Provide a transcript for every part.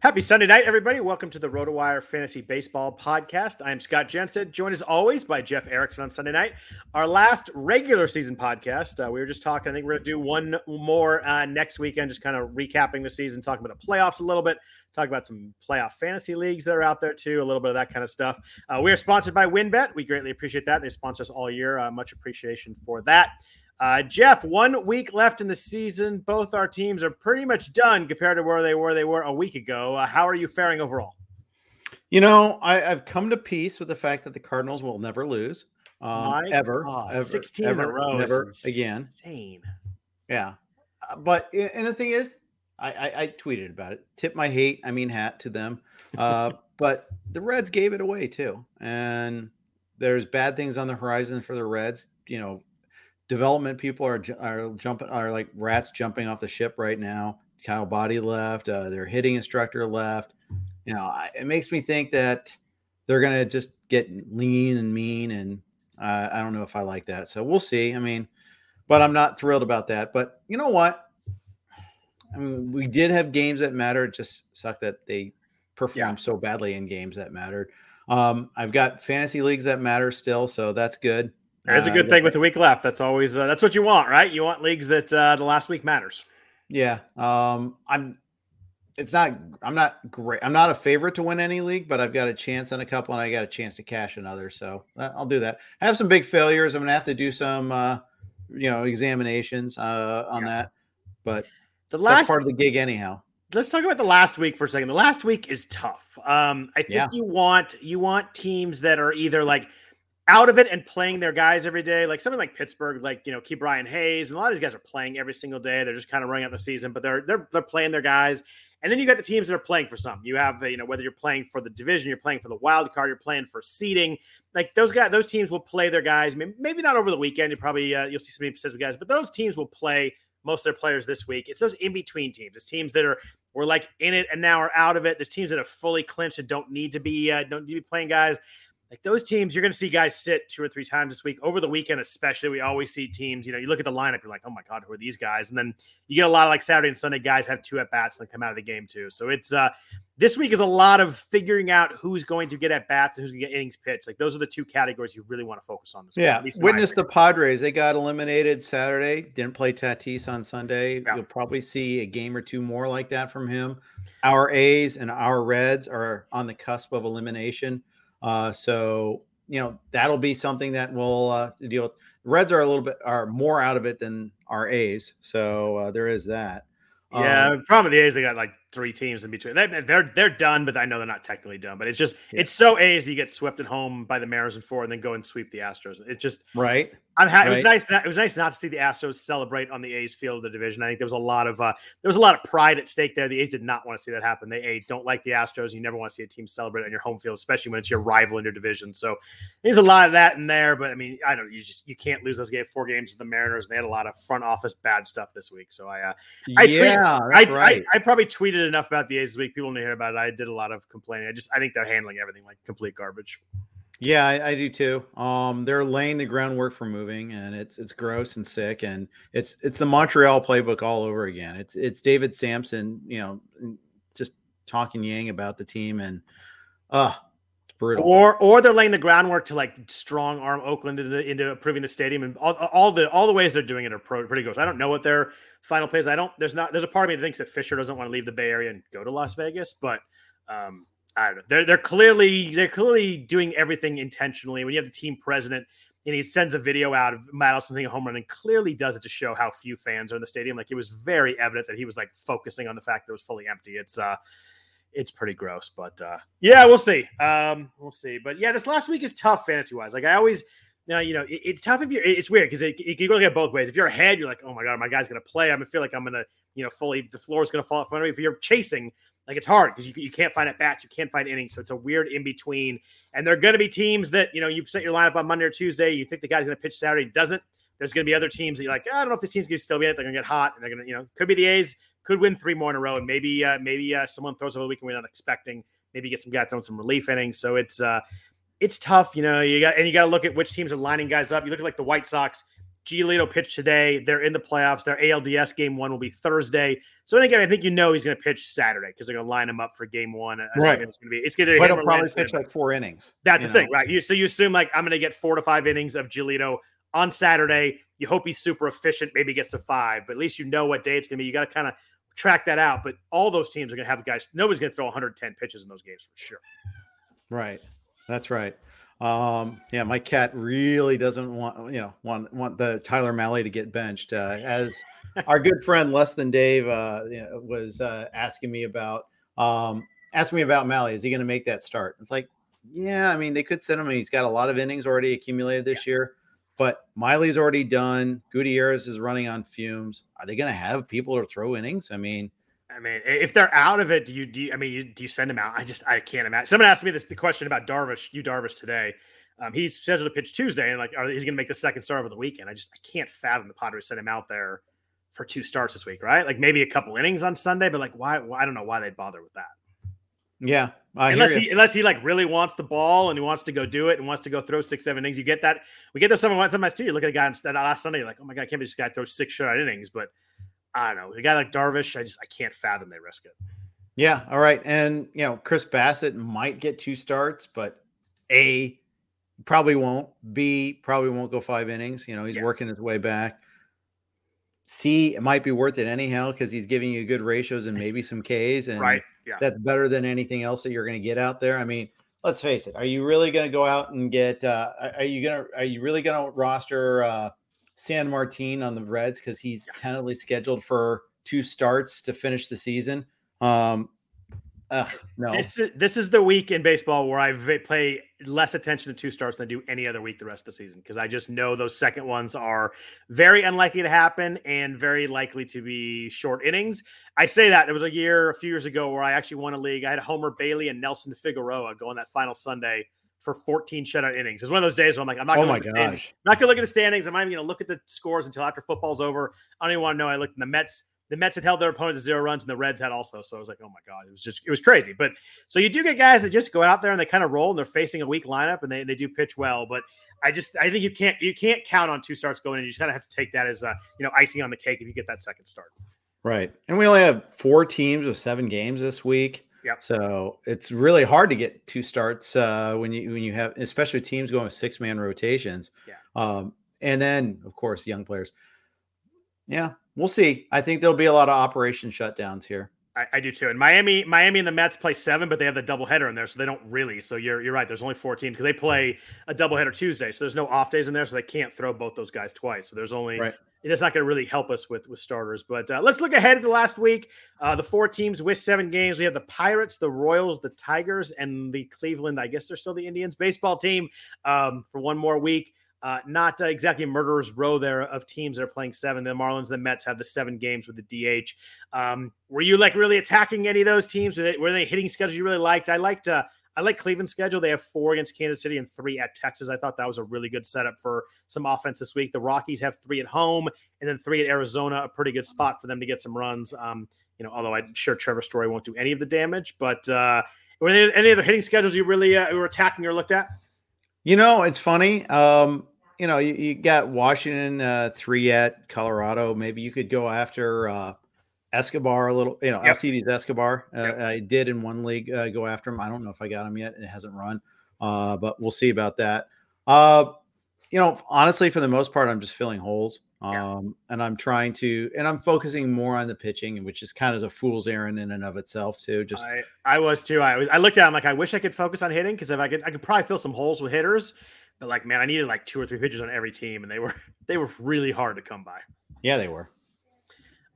Happy Sunday night, everybody. Welcome to the RotoWire Fantasy Baseball Podcast. I am Scott Jenstad, joined as always by Jeff Erickson on Sunday night. Our last regular season podcast. Uh, we were just talking, I think we're going to do one more uh, next weekend, just kind of recapping the season, talking about the playoffs a little bit, talk about some playoff fantasy leagues that are out there too, a little bit of that kind of stuff. Uh, we are sponsored by WynnBET. We greatly appreciate that. They sponsor us all year. Uh, much appreciation for that. Uh, Jeff, one week left in the season. Both our teams are pretty much done compared to where they were they were a week ago. Uh, how are you faring overall? You know, I, have come to peace with the fact that the Cardinals will never lose, um, ever, ever, sixteen ever, in a row, never again. Insane. Yeah, uh, but and the thing is, I, I, I, tweeted about it. Tip my hate, I mean hat to them. Uh, but the Reds gave it away too, and there's bad things on the horizon for the Reds. You know, development people are are jumping are like rats jumping off the ship right now. Kyle Boddy left. Uh, their hitting instructor left. You know, I, it makes me think that they're gonna just get lean and mean, and uh, I don't know if I like that. So we'll see. I mean, but I'm not thrilled about that. But you know what? I mean, we did have games that mattered. It just sucked that they performed yeah. so badly in games that mattered. Um, I've got fantasy leagues that matter still, so that's good. That's a uh, good uh, thing with a week left. That's always uh, that's what you want, right? You want leagues that uh, the last week matters. Yeah. Um, I'm. It's not. I'm not great. I'm not a favorite to win any league, but I've got a chance on a couple, and I got a chance to cash another. So uh, I'll do that. I have some big failures. I'm gonna have to do some, uh, you know, examinations uh, on yeah. that. But the last part of the gig, anyhow let's talk about the last week for a second. The last week is tough. Um, I think yeah. you want you want teams that are either like out of it and playing their guys every day, like something like Pittsburgh, like you know, Ke'Bryan Hayes, and a lot of these guys are playing every single day. They're just kind of running out the season, but they're they're they're playing their guys. And then you got the teams that are playing for something. You have you know whether you're playing for the division, you're playing for the wild card, you're playing for seeding. Like those guys, those teams will play their guys. Maybe not over the weekend. You probably uh, you'll see some specific guys, but those teams will play most of their players this week. It's those in between teams. It's teams that are were like in it and now are out of it. There's teams that have fully clinched and don't need to be uh, don't need to be playing guys like those teams, you're going to see guys sit two or three times this week. Over the weekend, especially, we always see teams. You know, you look at the lineup, you're like, oh my god, who are these guys? And then you get a lot of like Saturday and Sunday guys have two at bats and come out of the game too. So it's uh this week is a lot of figuring out who's going to get at bats and who's going to get innings pitched. Like those are the two categories you really want to focus on this. Week. Yeah, week, witness the Padres. They got eliminated Saturday. Didn't play Tatis on Sunday. Yeah. You'll probably see a game or two more like that from him. Our A's and our Reds are on the cusp of elimination. Uh, so you know that'll be something that we'll uh, deal with. Reds are a little bit are more out of it than our A's, so uh, there is that. Yeah, um, problem with the A's they got like three teams in between. They, are they're, they're done, but I know they're not technically done. But it's just yeah. it's so A's you get swept at home by the Mariners in four, and then go and sweep the Astros. It's just right. I'm ha- right. It was nice. That, it was nice not to see the Astros celebrate on the A's field of the division. I think there was a lot of uh, there was a lot of pride at stake there. The A's did not want to see that happen. They a don't like the Astros. You never want to see a team celebrate on your home field, especially when it's your rival in your division. So there's a lot of that in there. But I mean, I don't. You just you can't lose those games. Four games to the Mariners. And they had a lot of front office bad stuff this week. So I uh, I yeah, tweeted, I, right. I, I probably tweeted enough about the A's this week. People need to hear about it. I did a lot of complaining. I just I think they're handling everything like complete garbage. Yeah, I, I, do too. Um, they're laying the groundwork for moving, and it's it's gross and sick, and it's it's the Montreal playbook all over again. It's it's David Samson, you know, just talking yang about the team, and uh brutal. Or or they're laying the groundwork to like strong arm Oakland into, into improving the stadium and all, all the all the ways they're doing it are pro, pretty gross. I don't know what their final plays. I don't. There's not. There's a part of me that thinks that Fisher doesn't want to leave the Bay Area and go to Las Vegas, but um, I don't know. They're they're clearly they're clearly doing everything intentionally. When you have the team president and he sends a video out of Matt Olson hitting a home run and clearly does it to show how few fans are in the stadium. Like it was very evident that he was like focusing on the fact that it was fully empty. It's uh it's pretty gross, but uh yeah, we'll see. Um we'll see. But yeah, this last week is tough fantasy wise. Like I always now, you know, it, it's tough if you're. It's weird because it, it, you can go both ways. If you're ahead, you're like, oh my god, my guy's gonna play. I'm gonna feel like I'm gonna, you know, fully the floor is gonna fall in front of me. If you're chasing, like it's hard because you, you can't find at bats, you can't find innings, so it's a weird in between. And there are to be teams that you know you set your lineup on Monday or Tuesday, you think the guy's to pitch Saturday, doesn't. There's going to be other teams that you're like, I don't know if this team's going to still be in it. They're going to get hot, and they're going to, you know, could be the A's, could win three more in a row, and maybe uh, maybe uh, someone throws over the weekend we're not expecting. Maybe get some guy throwing some relief innings. So it's uh, it's tough, you know. You got and you got to look at which teams are lining guys up. You look at like the White Sox Giolito pitched today. They're in the playoffs. Their ALDS game one will be Thursday. So again, I think you know he's going to pitch Saturday because they're going to line him up for game one. Right. It's going to be. It's going to. He'll probably pitch like four innings. That's the know? thing, right? You, so you assume like I'm going to get four to five innings of Giolito on Saturday. You hope he's super efficient. Maybe gets to five, but at least you know what day it's going to be. You got to kind of track that out. But all those teams are going to have guys. Nobody's going to throw 110 pitches in those games for sure. Right. That's right. Um, yeah, my cat really doesn't want you know want want the Tyler Mahle to get benched. Uh, as our good friend Less Than Dave uh, you know, was uh, asking me about, um, asking me about Mahle. Is he going to make that start? It's like, yeah, I mean they could send him. He's got a lot of innings already accumulated this yeah. year, but Miley's already done. Gutierrez is running on fumes. Are they going to have people to throw innings? I mean. I mean, if they're out of it, do you do? You, I mean, you, do you send them out? I just I can't imagine. Someone asked me this the question about Darvish, you Darvish today. Um, he's scheduled to pitch Tuesday, and like, are, he's going to make the second start over the weekend. I just I can't fathom the Padres send him out there for two starts this week, right? Like maybe a couple innings on Sunday, but like why? why I don't know why they'd bother with that. Yeah, I unless he unless he like really wants the ball and he wants to go do it and wants to go throw six seven innings. You get that. We get those someone sometimes too. You look at a guy that last Sunday, you're like, oh my god, I can't be this guy throw six shutout innings, but I don't know. A guy like Darvish, I just I can't fathom they risk it. Yeah. All right. And you know, Chris Bassitt might get two starts, but A probably won't. B probably won't go five innings. You know, he's yeah. working his way back. C it might be worth it anyhow because he's giving you good ratios and maybe some Ks. And right. Yeah. that's better than anything else that you're going to get out there. I mean, let's face it. Are you really going to go out and get uh are you gonna are you really gonna roster uh Sanmartin on the Reds because he's tentatively scheduled for two starts to finish the season. Um, uh, no, this is this is the week in baseball where I play less attention to two starts than I do any other week the rest of the season because I just know those second ones are very unlikely to happen and very likely to be short innings. I say that there was a year a few years ago where I actually won a league. I had Homer Bailey and Nelson Figueroa going that final Sunday for 14 shutout innings. It's one of those days where I'm like, I'm not going to look at the I'm not going to look at the standings. I'm not even going to look at the scores until after football's over. I don't even want to know. I looked in the Mets. The Mets had held their opponents to zero runs, and the Reds had also. So I was like, oh my god, it was just it was crazy. But so you do get guys that just go out there and they kind of roll, and they're facing a weak lineup, and they they do pitch well. But I just I think you can't you can't count on two starts going, and you just kind of have to take that as a you know icing on the cake if you get that second start. Right, and we only have four teams with seven games this week. Yep. So it's really hard to get two starts uh, when you when you have especially teams going with six man rotations. Yeah. Um, and then of course young players. Yeah, we'll see. I think there'll be a lot of operation shutdowns here. I, I, do too. And Miami, Miami and the Mets play seven, but they have the doubleheader in there, so they don't really. So you're you're right. There's only four teams because they play a doubleheader Tuesday, so there's no off days in there, so they can't throw both those guys twice. So there's only right. it's not going to really help us with with starters. But uh, let's look ahead to the last week. Uh, the four teams with seven games. We have the Pirates, the Royals, the Tigers, and the Cleveland. I guess they're still the Indians baseball team um, for one more week. Uh, not uh, exactly murderer's row there of teams that are playing seven. The Marlins, the Mets have the seven games with the DH. Um, were you like really attacking any of those teams? Were they, were they hitting schedules you really liked? I liked uh, I like Cleveland's schedule. They have four against Kansas City and three at Texas. I thought that was a really good setup for some offense this week. The Rockies have three at home and then three at Arizona, a pretty good spot for them to get some runs. Um, you know, although I'm sure Trevor Story won't do any of the damage, but uh, were there any other hitting schedules you really uh, were attacking or looked at? You know, it's funny. Um, you know, you, you got Washington uh, three at Colorado. Maybe you could go after uh, Escobar a little. You know, yep. Alcides Escobar. Uh, yep. I did in one league uh, go after him. I don't know if I got him yet. It hasn't run, Uh, but we'll see about that. Uh, you know, honestly, for the most part, I'm just filling holes. Um, yeah. and I'm trying to, and I'm focusing more on the pitching, which is kind of a fool's errand in and of itself, too. Just I, I was too. I was. I looked at. It, I'm like, I wish I could focus on hitting because if I could, I could probably fill some holes with hitters. But like, man, I needed like two or three pitchers on every team, and they were they were really hard to come by. Yeah, they were.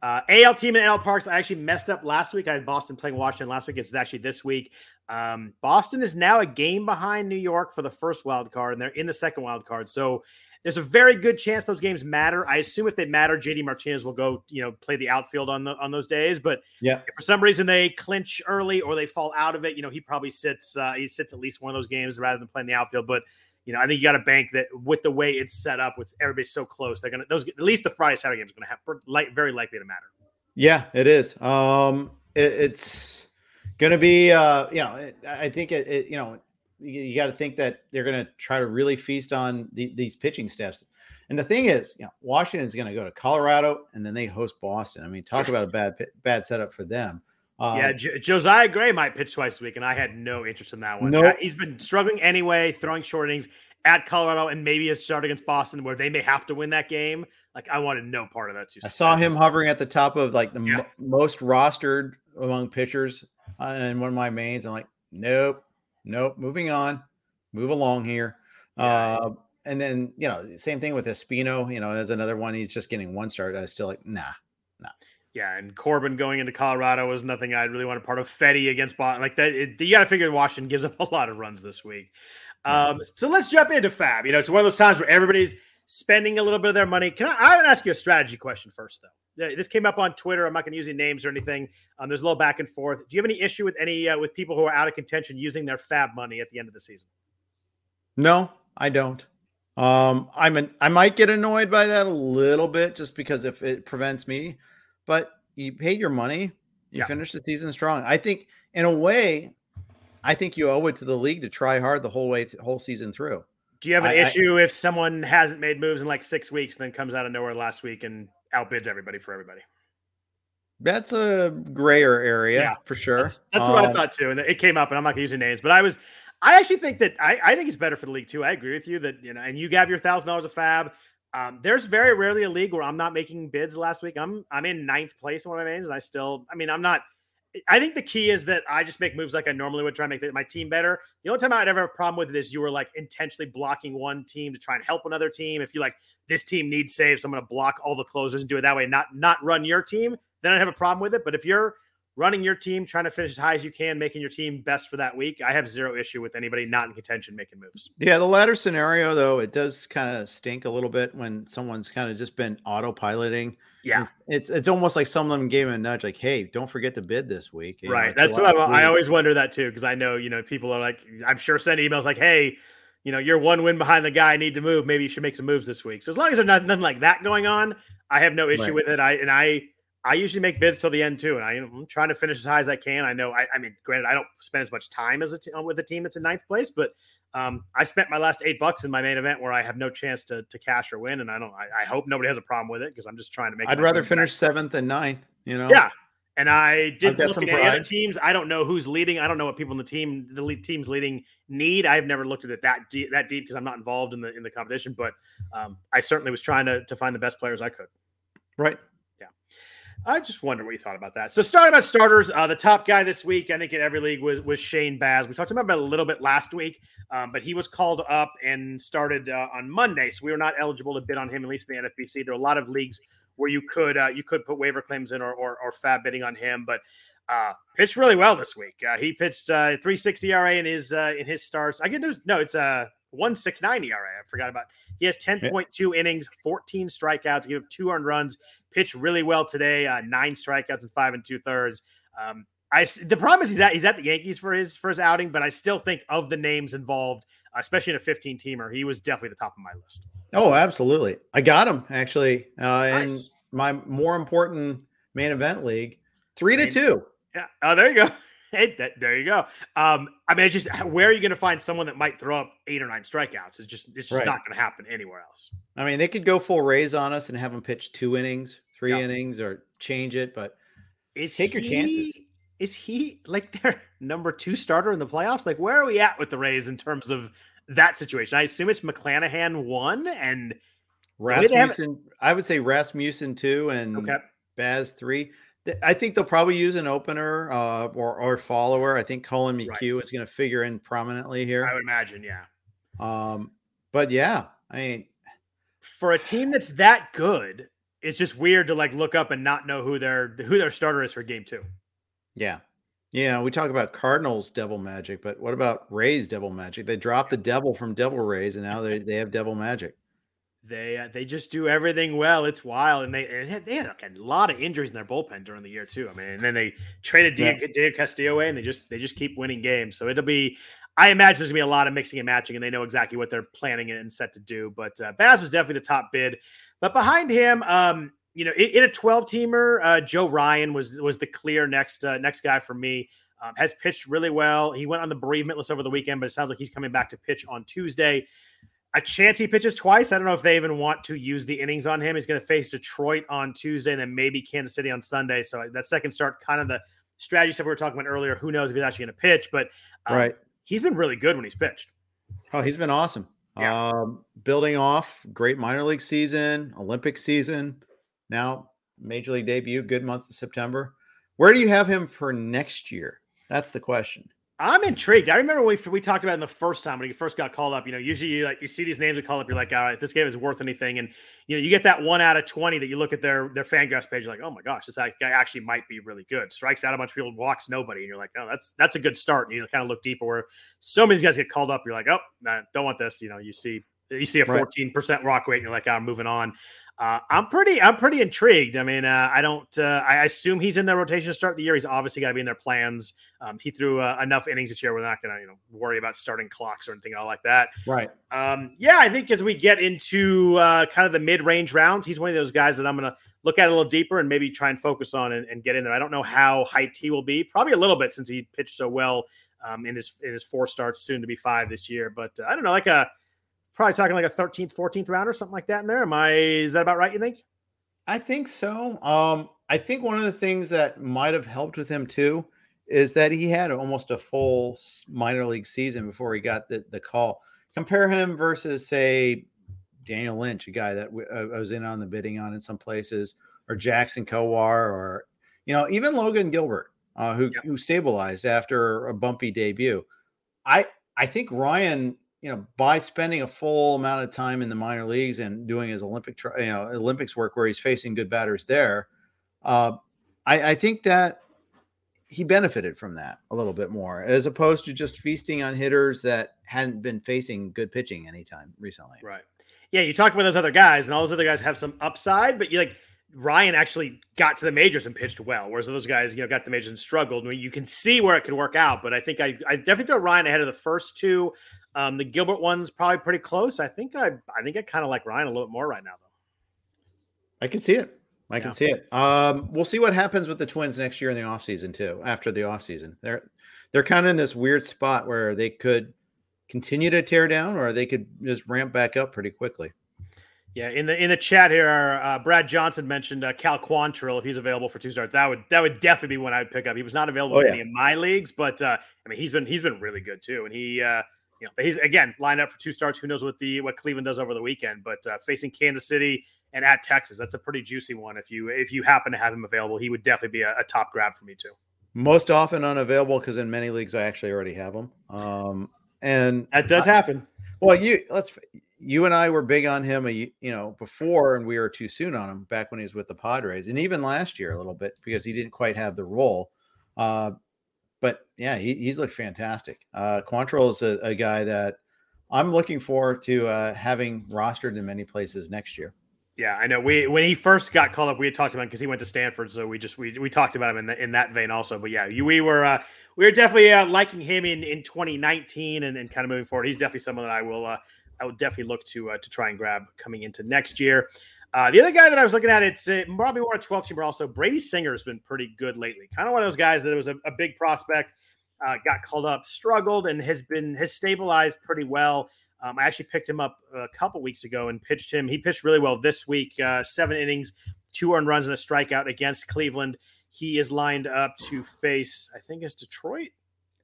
Uh, AL team and NL Parks. I actually messed up last week. I had Boston playing Washington last week. It's actually this week. Um, Boston is now a game behind New York for the first wild card, and they're in the second wild card. So there's a very good chance those games matter. I assume if they matter, JD Martinez will go, you know, play the outfield on the on those days. But yeah, for some reason they clinch early or they fall out of it, you know, he probably sits uh, he sits at least one of those games rather than playing the outfield. But you know, I think you got a bank that with the way it's set up, with everybody so close, they're gonna those at least the Friday Saturday games are gonna have like very likely to matter. Yeah, it is. Um, it, it's gonna be. Uh, you know, it, I think it, it. You know, you, got to think that they're gonna try to really feast on the, these pitching staffs. And the thing is, you know, Washington is going to go to Colorado and then they host Boston. I mean, talk about a bad bad setup for them. Um, yeah, J- Josiah Gray might pitch twice a week, and I had no interest in that one. Nope. He's been struggling anyway, throwing short innings at Colorado, and maybe a start against Boston where they may have to win that game. Like I wanted no part of that. Too. I saw him hovering at the top of like the yeah. m- most rostered among pitchers uh, in one of my mains. I'm like, nope, nope. Moving on, move along here. Yeah. Uh, and then you know, same thing with Espino. You know, as another one, he's just getting one start. I was still like, nah, nah. Yeah, and Corbin going into Colorado was nothing I'd really want a part of. Fedde against Boston, like that. It, you got to figure Washington gives up a lot of runs this week. Um, so let's jump into FAAB. You know, it's one of those times where everybody's spending a little bit of their money. Can I, I want to ask you a strategy question first, though? This came up on Twitter. I'm not going to use any names or anything. Um, there's a little back and forth. Do you have any issue with any uh, with people who are out of contention using their FAAB money at the end of the season? No, I don't. Um, I'm an, I might get annoyed by that a little bit just because if it prevents me, but you paid your money, you yeah. finished the season strong. I think in a way, I think you owe it to the league to try hard the whole way, th- whole season through. Do you have an I, issue I, if someone hasn't made moves in like six weeks, and then comes out of nowhere last week and outbids everybody for everybody? That's a grayer area yeah, for sure. That's, that's um, what I um, thought too, and it came up. And I'm not going to use names, but I was I actually think that I, I think it's better for the league too. I agree with you that you know, and you have your thousand dollars of FAAB. Um, there's very rarely a league where I'm not making bids last week. I'm I'm in ninth place in one of my mains, and I still, I mean, I'm not. I think the key is that I just make moves like I normally would try and make my team better. The only time I'd ever have a problem with it is you were like intentionally blocking one team to try and help another team. If you like this team needs saves, I'm going to block all the closers and do it that way, not not run your team. Then I'd have a problem with it. But if you're running your team, trying to finish as high as you can, making your team best for that week. I have zero issue with anybody not in contention making moves. Yeah, the latter scenario though, it does kind of stink a little bit when someone's kind of just been autopiloting. Yeah, it's, it's almost like some of them gave him a nudge, like, "Hey, don't forget to bid this week." You right. Know, That's what I, I always wonder that too, because I know you know people are like, I'm sure send emails like, "Hey." You know, you're one win behind the guy. I need to move. Maybe you should make some moves this week. So as long as there's nothing like that going on, I have no issue right. with it. I and I I usually make bids till the end too, and I, am trying to finish as high as I can. I know, I, I mean, granted, I don't spend as much time as a t- with a team that's in ninth place, but um, I spent my last eight bucks in my main event where I have no chance to, to cash or win, and I don't. I, I hope nobody has a problem with it because I'm just trying to make. I'd rather finish seventh and ninth. You know. Yeah, and I did look at any other teams. I don't know who's leading. I don't know what people in the team, the lead teams leading, need. I've never looked at it that deep, that deep because I'm not involved in the in the competition. But um, I certainly was trying to to find the best players I could. Right. I just wonder what you thought about that. So, starting about starters, uh, the top guy this week, I think in every league was was Shane Baz. We talked about him a little bit last week, um, but he was called up and started uh, on Monday, so we were not eligible to bid on him at least in the NFBC. There are a lot of leagues where you could uh, you could put waiver claims in or or, or fab bidding on him, but uh, pitched really well this week. Uh, he pitched uh, 360 ERA in his uh, in his starts. I get there's no, it's uh, 169 ERA. I forgot about. He has 10.2 yeah. innings, 14 strikeouts, give up two earned runs. Pitched really well today. Uh, nine strikeouts and five and two thirds. Um, I the problem is he's at he's at the Yankees for his for his outing, but I still think of the names involved, especially in a 15 teamer, he was definitely the top of my list. Oh, absolutely. I got him actually uh, nice. in my more important main event league, three to two. Yeah. Oh, there you go. Hey, that, there you go. Um, I mean, it's just where are you going to find someone that might throw up eight or nine strikeouts? It's just it's just right. not going to happen anywhere else. I mean, they could go full Rays on us and have them pitch two innings, three innings, or change it. But is take he, your chances. is he like their number two starter in the playoffs? Like, where are we at with the Rays in terms of that situation? I assume it's McClanahan one and Rasmussen. I would say Rasmussen two and okay. Baz three. I think they'll probably use an opener uh, or or follower. I think Collin McHugh right. is going to figure in prominently here. I would imagine, yeah. Um, but yeah, I mean, for a team that's that good, it's just weird to like look up and not know who their who their starter is for game two. Yeah. Yeah, we talk about Cardinals devil magic, but what about Rays devil magic? They dropped the devil from Devil Rays, and now they, they have devil magic. They uh, they just do everything well. It's wild, and they they had, they had like a lot of injuries in their bullpen during the year too. I mean, and then they traded Diego, yeah. Castillo away, and they just they just keep winning games. So it'll be, I imagine there's gonna be a lot of mixing and matching, and they know exactly what they're planning and set to do. But uh, Baz was definitely the top bid, but behind him, um, you know, in, in a 12 teamer, uh, Joe Ryan was was the clear next uh, next guy for me. Um, has pitched really well. He went on the bereavement list over the weekend, but it sounds like he's coming back to pitch on Tuesday. A chance he pitches twice. I don't know if they even want to use the innings on him. He's going to face Detroit on Tuesday and then maybe Kansas City on Sunday. So that second start, kind of the strategy stuff we were talking about earlier. Who knows if he's actually going to pitch? But um, right, he's been really good when he's pitched. Oh, he's been awesome. Yeah. Um, building off great minor league season, Olympic season. Now major league debut, good month of September. Where do you have him for next year? That's the question. I'm intrigued. I remember we we talked about in the first time when he first got called up. You know, usually you like you see these names that call up, you're like, all right, this game is worth anything, and you know, you get that one out of twenty that you look at their their Fangraphs page, you're like, oh my gosh, this guy actually might be really good. Strikes out a bunch of people, walks nobody, and you're like, oh, that's that's a good start. And you kind of look deeper. Where so many guys get called up, you're like, oh, nah, don't want this. You know, you see you see a 14% rock rate and you're like, oh, I'm moving on. Uh, I'm pretty, I'm pretty intrigued. I mean, uh, I don't, uh, I assume he's in their rotation to start the year. He's obviously got to be in their plans. Um, he threw uh, enough innings this year. We're not going to, you know, worry about starting clocks or anything like that. Right. Um, yeah, I think as we get into uh, kind of the mid-range rounds, he's one of those guys that I'm going to look at a little deeper and maybe try and focus on and, and, get in there. I don't know how hyped he will be. Probably a little bit since he pitched so well um, in his in his four starts, soon to be five this year. But uh, I don't know, like a probably talking like a 13th, 14th round or something like that in there. Am I? Is that about right? You think? I think so. Um, I think one of the things that might have helped with him too is that he had almost a full minor league season before he got the, the call. Compare him versus, say, Daniel Lynch, a guy that uh, I was in on the bidding on in some places, or Jackson Kowar, or you know even Logan Gilbert, uh, who who stabilized after a bumpy debut. I I think Ryan you know, by spending a full amount of time in the minor leagues and doing his Olympic, you know, Olympics work where he's facing good batters there, uh, I, I think that he benefited from that a little bit more as opposed to just feasting on hitters that hadn't been facing good pitching anytime recently. Right. Yeah, you talk about those other guys, and all those other guys have some upside, but you like Ryan actually got to the majors and pitched well, whereas those guys, you know, got the majors and struggled. I mean, you can see where it could work out, but I think I, I definitely throw Ryan ahead of the first two. Um, the Gilbert one's probably pretty close. I think I, I think I kind of like Ryan a little bit more right now, though. I can see it. I can see it. Um, we'll see what happens with the Twins next year in the offseason too. After the offseason, they're they're kind of in this weird spot where they could continue to tear down, or they could just ramp back up pretty quickly. Yeah, in the in the chat here, uh, Brad Johnson mentioned uh, Cal Quantrill if he's available for two starts. That would that would definitely be one I'd pick up. He was not available oh, in yeah. any of my leagues, but uh, I mean he's been he's been really good too, and he uh, you know he's again lined up for two starts. Who knows what the what Cleveland does over the weekend? But uh, facing Kansas City and at Texas, that's a pretty juicy one. If you if you happen to have him available, he would definitely be a, a top grab for me too. Most often unavailable because in many leagues I actually already have him. Um, and that does I, happen. Well, you let's you and I were big on him, a, you know, before, and we were too soon on him back when he was with the Padres, and even last year a little bit because he didn't quite have the role. Uh, but yeah, he, he's looked fantastic. Uh, Quantrill is a, a, guy that I'm looking forward to uh, having rostered in many places next year. Yeah, I know. We when he first got called up, we had talked about him because he went to Stanford, so we just we, we talked about him in the, in that vein also. But yeah, we were uh, we were definitely uh, liking him in in 2019 and, and kind of moving forward. He's definitely someone that I will uh, I would definitely look to uh, to try and grab coming into next year. Uh, the other guy that I was looking at, it's uh, probably more a 12 teamer also. Brady Singer has been pretty good lately. Kind of one of those guys that was a, a big prospect, uh, got called up, struggled, and has been has stabilized pretty well. Um, I actually picked him up a couple weeks ago and pitched him. He pitched really well this week, uh, seven innings, two earned runs, and a strikeout against Cleveland. he is lined up to face, I think it's Detroit.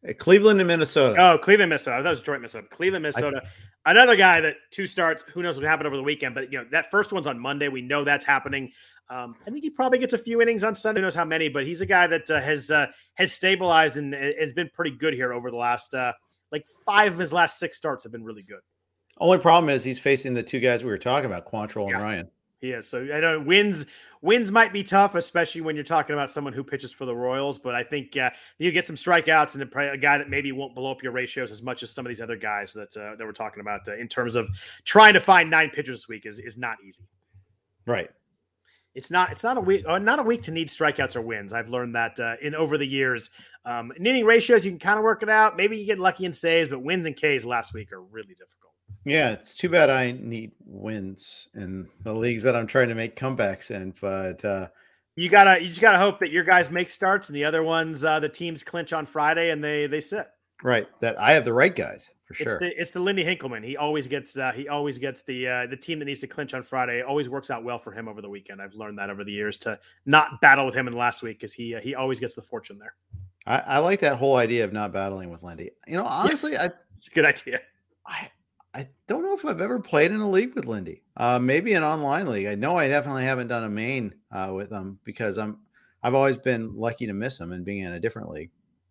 Uh, Cleveland and Minnesota. Oh, Cleveland, Minnesota. I thought it was Detroit, Minnesota. Cleveland, Minnesota. I, Another guy that two starts. Who knows what happened over the weekend? But you know that first one's on Monday. We know that's happening. Um, I think he probably gets a few innings on Sunday. Who knows how many? But he's a guy that uh, has uh, has stabilized and has been pretty good here over the last uh, like five of his last six starts have been really good. Only problem is he's facing the two guys we were talking about, Quantrill yeah. and Ryan. He is. So I don't know wins wins might be tough, especially when you're talking about someone who pitches for the Royals. But I think uh, you get some strikeouts and a, guy that maybe won't blow up your ratios as much as some of these other guys that uh, that we're talking about uh, in terms of trying to find nine pitchers this week is is not easy. Right. It's not. It's not a week. Uh, not a week to need strikeouts or wins. I've learned that uh, in over the years. Um, inning ratios, you can kind of work it out. Maybe you get lucky in saves, but wins and Ks last week are really difficult. Yeah, it's too bad I need wins in the leagues that I'm trying to make comebacks in, but uh, you gotta you just gotta hope that your guys make starts and the other ones uh, the teams clinch on Friday and they they sit. Right, that I have the right guys for sure. It's the, it's the Lindy Hinkelman. He always gets uh, he always gets the uh, the team that needs to clinch on Friday. It always works out well for him over the weekend. I've learned that over the years to not battle with him in the last week because he uh, he always gets the fortune there. I, I, like that whole idea of not battling with Lindy. You know, honestly, yeah, I, it's a good idea. I I don't know if I've ever played in a league with Lindy. Uh, maybe an online league. I know I definitely haven't done a main uh, with him because I'm I've always been lucky to miss him and being in a different league.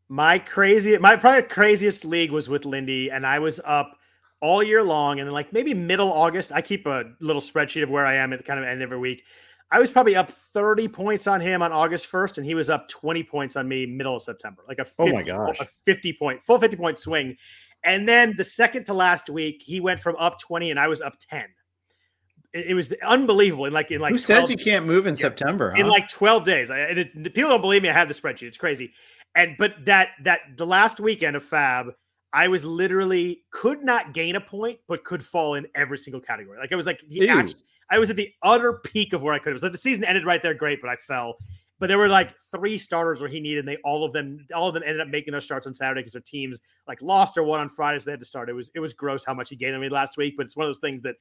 My crazy, my probably craziest league was with Lindy, and I was up all year long. And then like maybe middle August, I keep a little spreadsheet of where I am at the kind of end of every week. I was probably up 30 points on him on August 1st, and he was up 20 points on me middle of September. Like a 50, oh my gosh, a 50 point, full 50 point swing. And then the second to last week, he went from up 20 and I was up 10. It, it was unbelievable. In like in like who 12, says you can't move in yeah, September? Huh? In like 12 days. I, it, people don't believe me. I have the spreadsheet. It's crazy. And but that that the last weekend of FAAB, I was literally could not gain a point, but could fall in every single category. Like I was like actually, I was at the utter peak of where I could. It was like the season ended right there, great, but I fell. But there were like three starters where he needed, and they all of them, all of them ended up making their starts on Saturday because their teams like lost or won on Friday, so they had to start. It was it was gross how much he gained on me last week, but it's one of those things that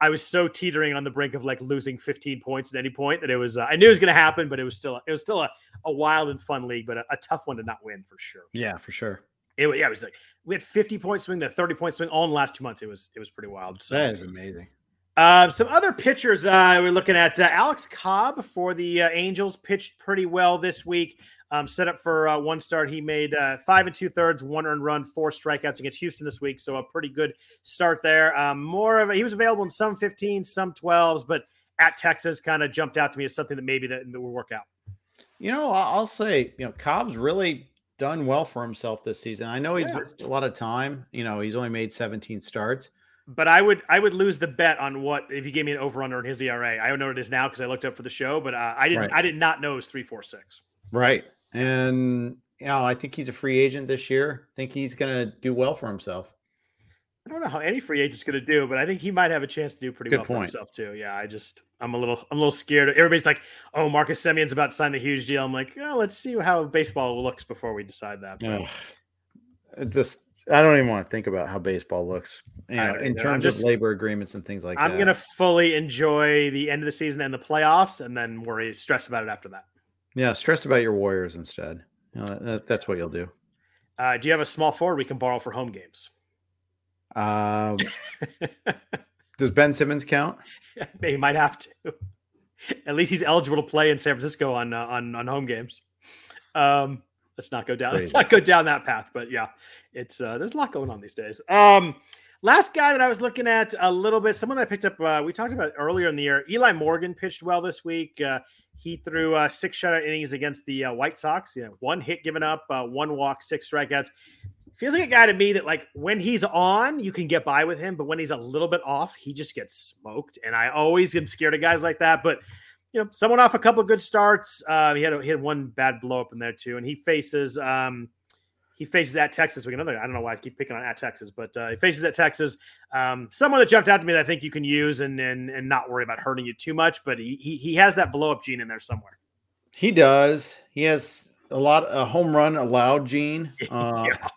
I was so teetering on the brink of like losing 15 points at any point that it was uh, I knew it was going to happen, but it was still it was still a, a wild and fun league, but a, a tough one to not win for sure. Yeah, for sure. It, was, yeah, it was like we had 50 point swing, the 30 point swing all in the last two months. It was it was pretty wild. So, that is amazing. Uh, some other pitchers uh, we're looking at. Uh, Alex Cobb for the uh, Angels pitched pretty well this week. Um, set up for uh, one start. He made uh, five and two thirds, one earned run, four strikeouts against Houston this week. So a pretty good start there. Um, more of a, he was available in some 15, some 12s, but at Texas kind of jumped out to me as something that maybe that, that will work out. You know, I'll say, you know, Cobb's really done well for himself this season. I know he's yeah. missed a lot of time. You know, he's only made 17 starts but I would I would lose the bet on what if you gave me an over under in his ERA. I don't know what it is now because I looked up for the show, but uh, I didn't right. I did not know it was three four six. Right, and you know I think he's a free agent this year. I think he's going to do well for himself. I don't know how any free agent's going to do, but I think he might have a chance to do pretty Good well point. for himself too. Yeah, I just I'm a little I'm a little scared. Everybody's like, "Oh, Marcus Semien's about to sign the huge deal." I'm like, oh, let's see how baseball looks before we decide that." Yeah. Just I don't even want to think about how baseball looks, you know, in terms just, of labor agreements and things like I'm that. I'm gonna fully enjoy the end of the season and the playoffs, and then worry, stress about it after that. Yeah, stress about your Warriors instead. You know, that, that's what you'll do. Uh, do you have a small forward we can borrow for home games? Um, does Ben Simmons count? he might have to. At least he's eligible to play in San Francisco on uh, on on home games. Um, let's not go down. Crazy. Let's not go down that path. But yeah, it's uh, there's a lot going on these days. Um, last guy that I was looking at a little bit, someone that I picked up. Uh, we talked about earlier in the year. Eli Morgan pitched well this week. Uh, he threw uh, six shutout innings against the uh, White Sox. Yeah, one hit given up, uh, one walk, six strikeouts. Feels like a guy to me that like when he's on, you can get by with him, but when he's a little bit off, he just gets smoked. And I always am scared of guys like that. But you know, someone off a couple of good starts. Uh, he had a, he had one bad blow up in there too, and he faces um, he faces at Texas week. Another I don't know why I keep picking on at Texas, but uh, he faces at Texas. Um, someone that jumped out to me that I think you can use and and and not worry about hurting you too much, but he he, he has that blow up gene in there somewhere. He does. He has a lot a home run allowed gene, uh, yeah.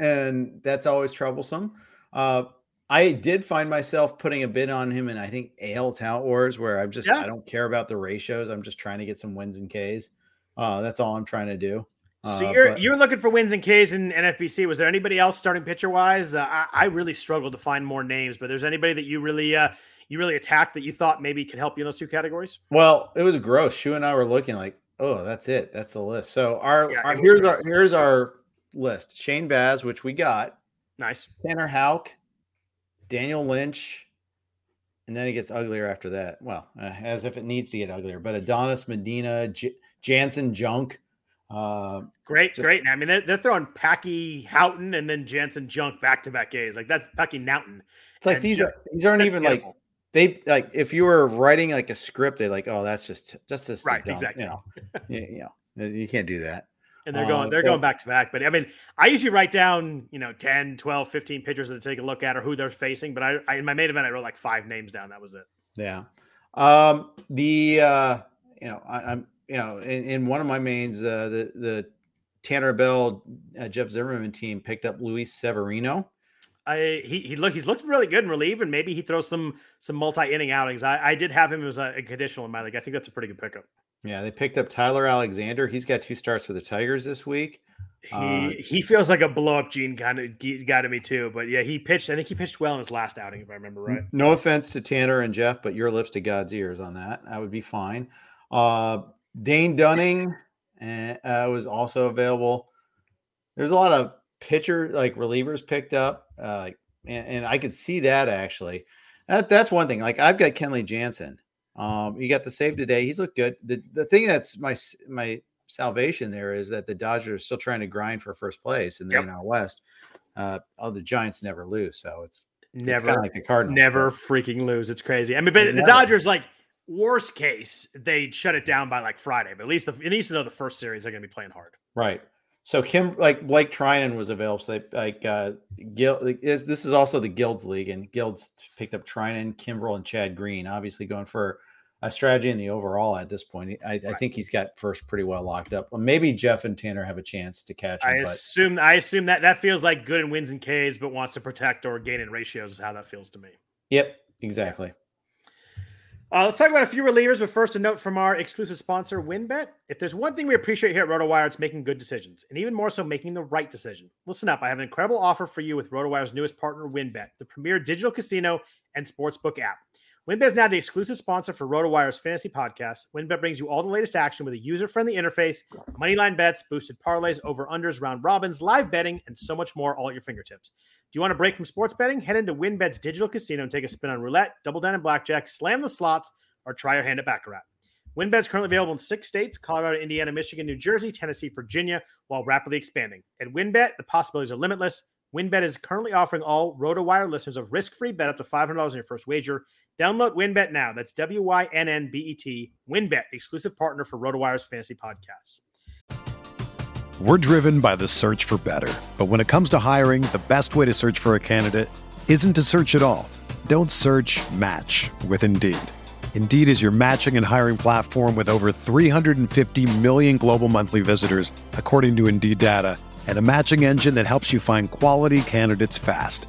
and that's always troublesome. Uh, I did find myself putting a bid on him, and I think AL Tout Wars, where I'm just yeah. I don't care about the ratios. I'm just trying to get some wins and Ks. Uh, that's all I'm trying to do. Uh, so you're but, you're looking for wins and Ks in NFBC. Was there anybody else starting pitcher wise? Uh, I, I, really struggled to find more names, but there's anybody that you really uh, you really attacked that you thought maybe could help you in those two categories? Well, it was gross. Shu and I were looking like, oh, that's it. That's the list. So our, yeah, our here's our here's our list: Shane Baz, which we got. Nice. Tanner Houck, Daniel Lynch, and then it gets uglier after that. Well, uh, as if it needs to get uglier. But Adonis Medina, J- Janson Junk. Uh, great, just, great. I mean, they're, they're throwing Packy Houghton and then Janson Junk back to back A's. Like that's Packy Naughton. It's like these are these aren't even beautiful. like they like if you were writing like a script, they like, oh, that's just just as right, dumb, exactly. You know, you, know, you can't do that and they're going uh, they're going back to back but i mean i usually write down you know 10 12 15 pitchers to take a look at or who they're facing but I, I, in my main event i wrote like five names down that was it yeah um the uh you know I, am you know in, in, one of my mains uh the the tanner bell uh, jeff zimmerman team picked up luis severino I he he look he's looked really good in relief, and maybe he throws some some multi inning outings. I, I did have him as a, a conditional in my league. I think that's a pretty good pickup. Yeah, they picked up Tyler Alexander. He's got two starts for the Tigers this week. He uh, he feels like a blow up gene kind of guy to me too. But yeah, he pitched. I think he pitched well in his last outing, if I remember right. No offense to Tanner and Jeff, but your lips to God's ears on that. That would be fine. Uh, Dane Dunning uh, was also available. There's a lot of pitcher like relievers picked up, uh, and, and I could see that actually. That, that's one thing. Like I've got Kenley Jansen. Um, he got the save today. He's looked good. The the thing that's my my salvation there is that the Dodgers are still trying to grind for first place in the yep. NL West. Uh, oh, the Giants never lose, so it's never it's like the Cardinals. Never freaking lose. It's crazy. I mean, but the Dodgers like worst case they shut it down by like Friday, but at least the, it needs to know the first series they're going to be playing hard. Right. So Kim, like Blake Treinen was available. So they like uh, Gil. This is also the Guilds League, and Guilds picked up Treinen, Kimbrel, and Chad Green. Obviously, going for a strategy in the overall at this point. I, right. I, think he's got first pretty well locked up. Well, maybe Jeff and Tanner have a chance to catch him. I but... assume I assume that that feels like good in wins and Ks, but wants to protect or gain in ratios is how that feels to me. Yep, exactly. Uh, let's talk about a few relievers, but first, a note from our exclusive sponsor, WynnBET. If there's one thing we appreciate here at RotoWire, it's making good decisions, and even more so, making the right decision. Listen up, I have an incredible offer for you with RotoWire's newest partner, WynnBET, the premier digital casino and sportsbook app. WynnBET is now the exclusive sponsor for RotoWire's fantasy podcast. WynnBET brings you all the latest action with a user-friendly interface, moneyline bets, boosted parlays, over/unders, round robins, live betting, and so much more all at your fingertips. Do you want to break from sports betting? Head into WynnBET's digital casino and take a spin on roulette, double down and blackjack, slam the slots, or try your hand at baccarat. WynnBET is currently available in six states: Colorado, Indiana, Michigan, New Jersey, Tennessee, Virginia, while rapidly expanding. At WynnBET, the possibilities are limitless. WynnBET is currently offering all RotoWire listeners a risk-free bet up to $500 on your first wager. Download WynnBET now. That's W Y N N B E T. WynnBET, exclusive partner for RotoWire's fantasy podcast. We're driven by the search for better. But when it comes to hiring, the best way to search for a candidate isn't to search at all. Don't search match with Indeed. Indeed is your matching and hiring platform with over 350 million global monthly visitors, according to Indeed data, and a matching engine that helps you find quality candidates fast.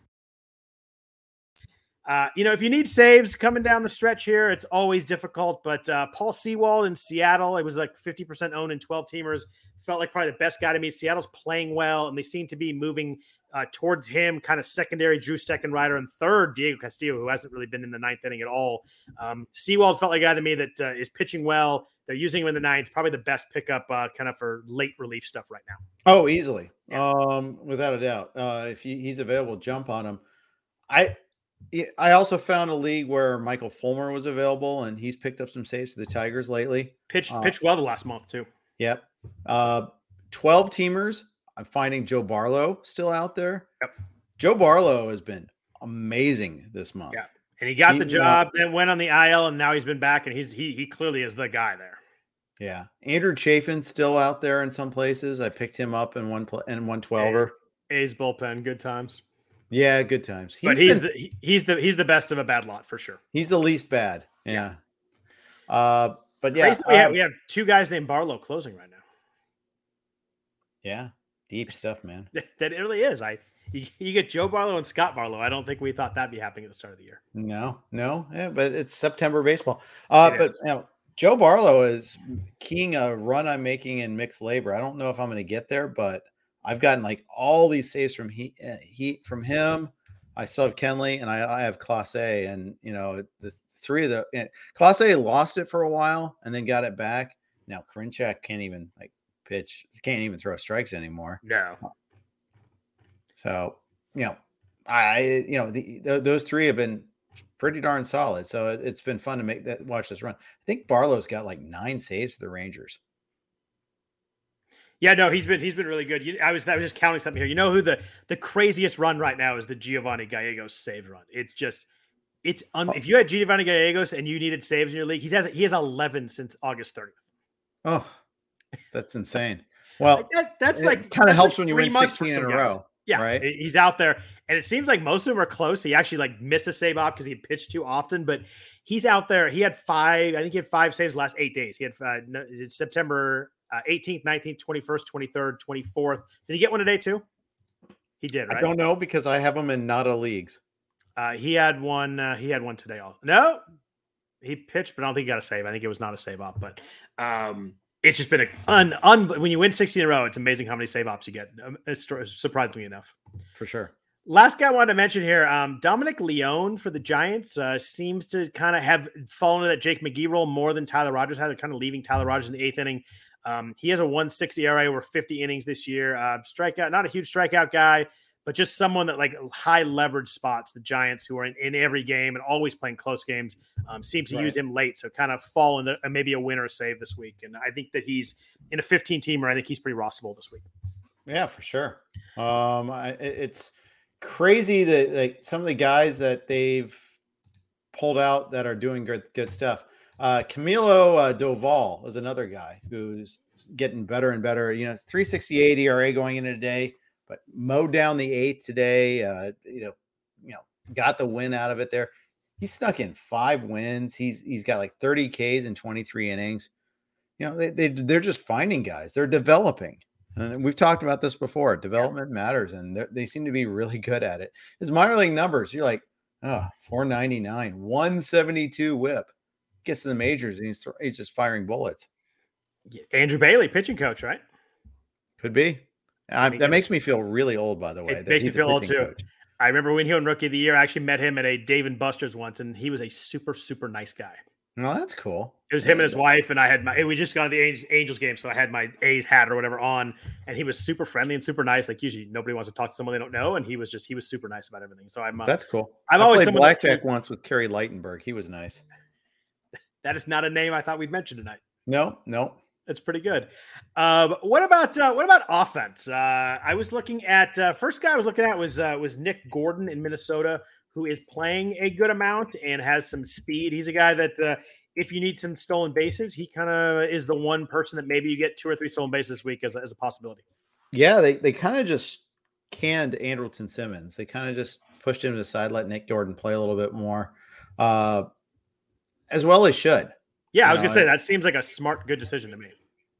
Uh, you know, if you need saves coming down the stretch here, it's always difficult. But uh, Paul Sewald in Seattle, it was like 50% owned in 12 teamers. Felt like probably the best guy to me. Seattle's playing well, and they seem to be moving uh, towards him, kind of secondary Drew Steckenrider, and third Diego Castillo, who hasn't really been in the ninth inning at all. Um, Sewald felt like a guy to me that uh, is pitching well. They're using him in the ninth, probably the best pickup uh, kind of for late relief stuff right now. Oh, easily, yeah. um, without a doubt. Uh, if he, he's available, jump on him. I I also found a league where Michael Fulmer was available, and he's picked up some saves for the Tigers lately. Pitched uh, pitched well the last month too. Yep. Uh, Twelve teamers. I'm finding Joe Barlow still out there. Yep. Joe Barlow has been amazing this month. Yeah. And he got he, the job, uh, then went on the IL, and now he's been back, and he's he he clearly is the guy there. Yeah, Andrew Chafin's still out there in some places. I picked him up in one pl- in one twelver. A's bullpen, good times. Yeah, good times. He's but he's been, the he's the he's the best of a bad lot for sure. He's the least bad. Yeah. yeah. Uh, but yeah, we, have, um, we have two guys named Barlow closing right now. Yeah, deep stuff, man. that it really is. I you, you, get Joe Barlow and Scott Barlow. I don't think we thought that'd be happening at the start of the year. No, no, yeah, but it's September baseball. Uh, but you know, Joe Barlow is keying a run I'm making in mixed LABR. I don't know if I'm going to get there, but I've gotten like all these saves from he, uh, he from him. I still have Kenley and I, I have Clase, and you know the three of the and Clase lost it for a while and then got it back. Now Karinchak can't even like pitch, can't even throw strikes anymore. No. So you know, I you know the, the, those three have been pretty darn solid. So it, has been fun to make that watch this run. I think Barlow's got like nine saves for the Rangers. Yeah, no, he's been he's been really good. You, I was I was just counting something here. You know who the the craziest run right now is the Giovanni Gallegos save run. It's just it's un, oh. if you had Giovanni Gallegos and you needed saves in your league, he has he has eleven since August thirtieth. Oh, that's insane. Well, that, that's like kind of helps like when you win sixteen in a guys. row. Yeah, right. He's out there, and it seems like most of them are close. He actually like missed a save off because he pitched too often, but he's out there. He had five. I think he had five saves last eight days. He had uh, September uh, 18th, 19th, 21st, 23rd, 24th. Did he get one today too? He did, right? I don't know because I have him in nada leagues. Uh, he had one. Uh, he had one today. All no, he pitched, but I don't think he got a save. I think it was not a save up, but um, it's just been a un, un when you win 16 in a row, it's amazing how many save ops you get. Um, surprisingly enough, for sure. Last guy I wanted to mention here, um, Dominic Leone for the Giants uh, seems to kind of have fallen into that Jake McGee role more than Tyler Rogers had. They're kind of leaving Tyler Rogers in the eighth inning. Um, he has a 160 ERA over 50 innings this year. Uh, strikeout, not a huge strikeout guy, but just someone that like high leverage spots the Giants who are in, in every game and always playing close games. Um, seems to right. use him late, so kind of fall into uh, maybe a win winner save this week. And I think that he's in a 15 teamer. I think he's pretty rosterable this week. Yeah, for sure. Um, I, it's crazy that like some of the guys that they've pulled out that are doing good good stuff. Uh, Camilo uh, Doval is another guy who's getting better and better. You know, it's 368 ERA going into today, but mowed down the eighth today. Uh, you know, you know, got the win out of it there. He's snuck in five wins. He's he's got like 30 Ks in 23 innings. You know, they, they they're just finding guys. They're developing. And we've talked about this before. Development yeah. matters, and they seem to be really good at it. His minor league numbers, you're like, oh, 499, 172 whip gets to the majors and he's th- he's just firing bullets. Andrew Bailey, pitching coach, right? Could be. I, that makes me feel really old, by the way. It makes me feel old too. Coach. I remember when he won Rookie of the Year. I actually met him at a Dave and Buster's once, and he was a super, super nice guy. No, that's cool. It was him and his wife, and I had my. We just got to the Angels, Angels game, so I had my A's hat or whatever on, and he was super friendly and super nice. Like usually, nobody wants to talk to someone they don't know, and he was just he was super nice about everything. So I'm. Uh, that's cool. I'm I always played blackjack that, once with Kerry Ligtenberg. He was nice. That is not a name I thought we'd mention tonight. No, no. That's pretty good. Uh, what about uh, what about offense? Uh, I was looking at uh, first guy I was looking at was uh, was Nick Gordon in Minnesota, who is playing a good amount and has some speed. He's a guy that uh, if you need some stolen bases, he kind of is the one person that maybe you get two or three stolen bases this week as, as a possibility. Yeah, they, they kind of just canned Andrelton Simmons. They kind of just pushed him to the side, let Nick Gordon play a little bit more, uh, as well as should. Yeah, I was know, gonna say that seems like a smart, good decision to me.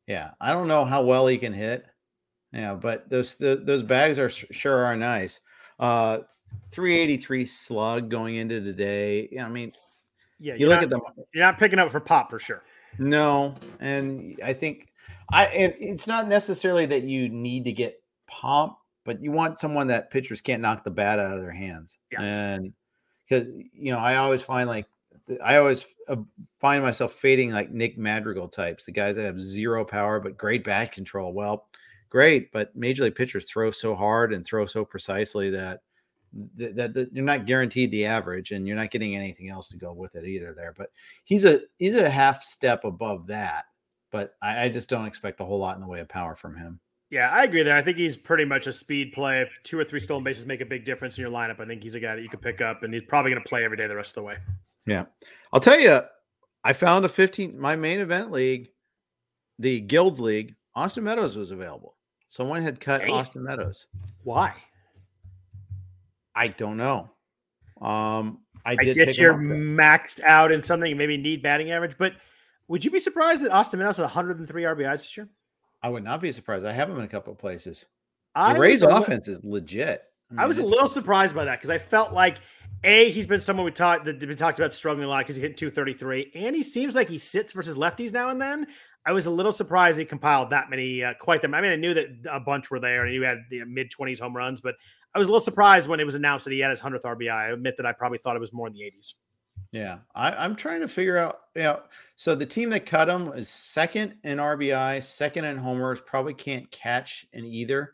Yeah, I don't know how well he can hit. Yeah, but those the, those bags are sure are nice. Uh, 383 slug going into today. Yeah, I mean, yeah, you look not, at them. You're not picking up for pop for sure. No, and I think I and it's not necessarily that you need to get pop, but you want someone that pitchers can't knock the bat out of their hands. Yeah. And because you know, I always find like I always uh, find myself fading like Nick Madrigal types, the guys that have zero power but great bat control. Well, great, but major league pitchers throw so hard and throw so precisely that that, that, that, you're not guaranteed the average and you're not getting anything else to go with it either there but he's a he's a half step above that but I, I, just don't expect a whole lot in the way of power from him. Yeah i agree there. I think he's pretty much a speed play. If two or three stolen bases make a big difference in your lineup i think he's a guy that you could pick up and he's probably going to play every day the rest of the way yeah i'll tell you i found a 15 my main event league the guilds league austin meadows was available someone had cut Dang. austin meadows why I don't know. Um, I, I guess you're maxed out in something, maybe need batting average. But would you be surprised that Austin Meadows has 103 RBIs this year? I would not be surprised. I have him in a couple of places. The Rays offense is legit. I, mean, I was a little surprised by that because I felt like a he's been someone we talked that been talked about struggling a lot because he hit 233, and he seems like he sits versus lefties now and then. I was a little surprised he compiled that many, uh, quite them. I mean, I knew that a bunch were there and he had the mid 20s home runs, but I was a little surprised when it was announced that he had his 100th RBI. I admit that I probably thought it was more in the 80s. Yeah, I, am trying to figure out. Yeah, you know, so the team that cut him is second in RBI, second in homers, probably can't catch in either.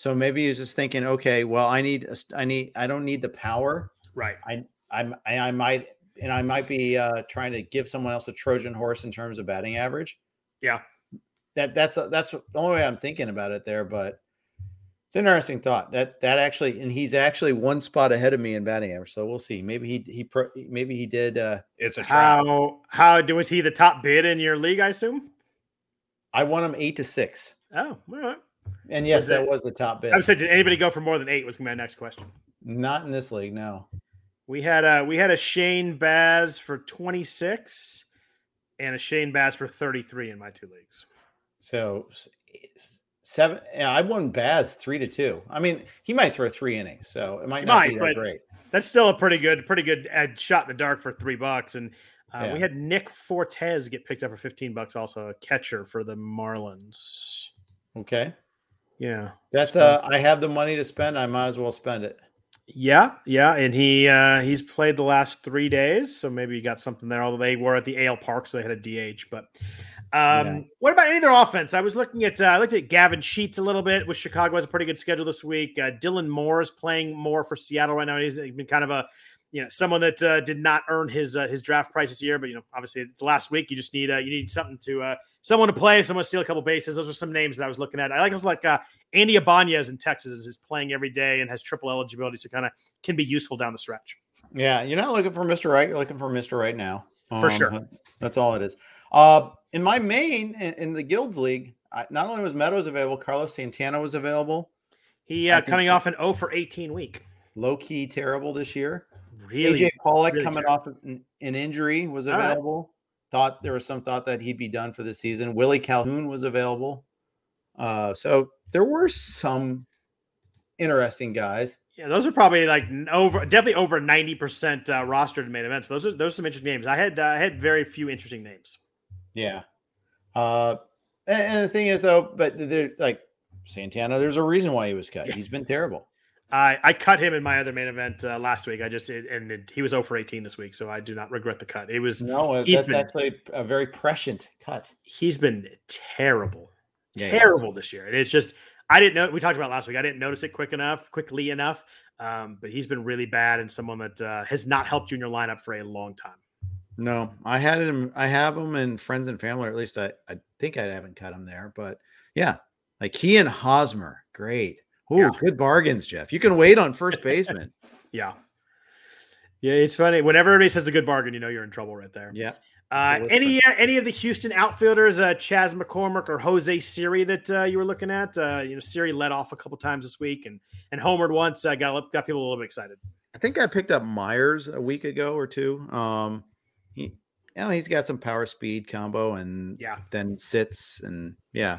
So maybe he's just thinking, okay, well, I need, a, I need, I don't need the power. Right. I, I'm, I, I might and I might be uh, trying to give someone else a Trojan horse in terms of batting average. Yeah, that that's a, that's the only way I'm thinking about it there. But it's an interesting thought that that actually, and he's actually one spot ahead of me in batting average. So we'll see. Maybe he he pro, maybe he did. Uh, it's a trap. how how was he the top bid in your league? I assume. I won him eight to six. Oh, all right. And yes, was that, that was the top bid. I saying, did anybody go for more than eight? Was my next question. Not in this league, no. We had a we had a Shane Baz for 26 and a Shane Baz for 33 in my two leagues. So seven. Yeah, I won Baz three to two. I mean, he might throw three innings, so it might not might, be that great. That's still a pretty good, pretty good shot in the dark for three bucks. And uh, yeah. we had Nick Fortes get picked up for 15 bucks, also a catcher for the Marlins. Okay. Yeah. That's uh I have the money to spend. I might as well spend it. Yeah, yeah, and he uh, he's played the last three days, so maybe you got something there. Although they were at the AL Park, so they had a DH. But um, yeah. what about any of their offense? I was looking at uh, I looked at Gavin Sheets a little bit. With Chicago has a pretty good schedule this week. Uh, Dylan Moore is playing more for Seattle right now. He's been kind of a you know someone that uh, did not earn his uh, his draft price this year, but you know obviously it's last week. You just need uh, you need something to uh, someone to play, someone to steal a couple bases. Those are some names that I was looking at. I like was like uh, Andy Ibanez in Texas is playing every day and has triple eligibility, so kind of can be useful down the stretch. Yeah, you're not looking for Mr. Right. You're looking for Mr. Right now. For um, sure. That's all it is. Uh, in my main, in, in the Guilds League, I, not only was Meadows available, Carlos Santana was available. He uh, coming off an 0 for 18 week. Low key terrible this year. Really, AJ Pollock really coming terrible. off an, an, injury was available. Right. Thought there was some thought that he'd be done for the season. Willie Calhoun was available. Uh, so there were some interesting guys. Yeah, those are probably like over, definitely over ninety percent uh, rostered in main events. Those are those are some interesting names. I had uh, I had very few interesting names. Yeah, uh, and, and the thing is though, but they're like Santana. There's a reason why he was cut. Yeah. He's been terrible. I, I cut him in my other main event uh, last week. I just it, and it, he was 0 for 18 this week, so I do not regret the cut. It was no, uh, that's been, actually a very prescient cut. He's been terrible, yeah, terrible this year, and it's just I didn't know. We talked about last week. I didn't notice it quick enough, quickly enough. Um, but he's been really bad and someone that uh, has not helped you in your lineup for a long time. No, I had him. I have him in friends and family. Or at least I, I think I haven't cut him there. But yeah, like he and Hosmer, great. Oh, yeah. good bargains, Jeff. You can wait on first baseman. yeah. Yeah, it's funny. Whenever everybody says a good bargain, you know you're in trouble right there. Yeah. Uh, any uh, any of the Houston outfielders, uh, Chas McCormick or Jose Siri, that uh, you were looking at? Uh, you know, Siri led off a couple times this week and and homered once. Uh, got got people a little bit excited. I think I picked up Meyers a week ago or two. Um, he, you know, he's got some power speed combo and yeah, then sits and yeah.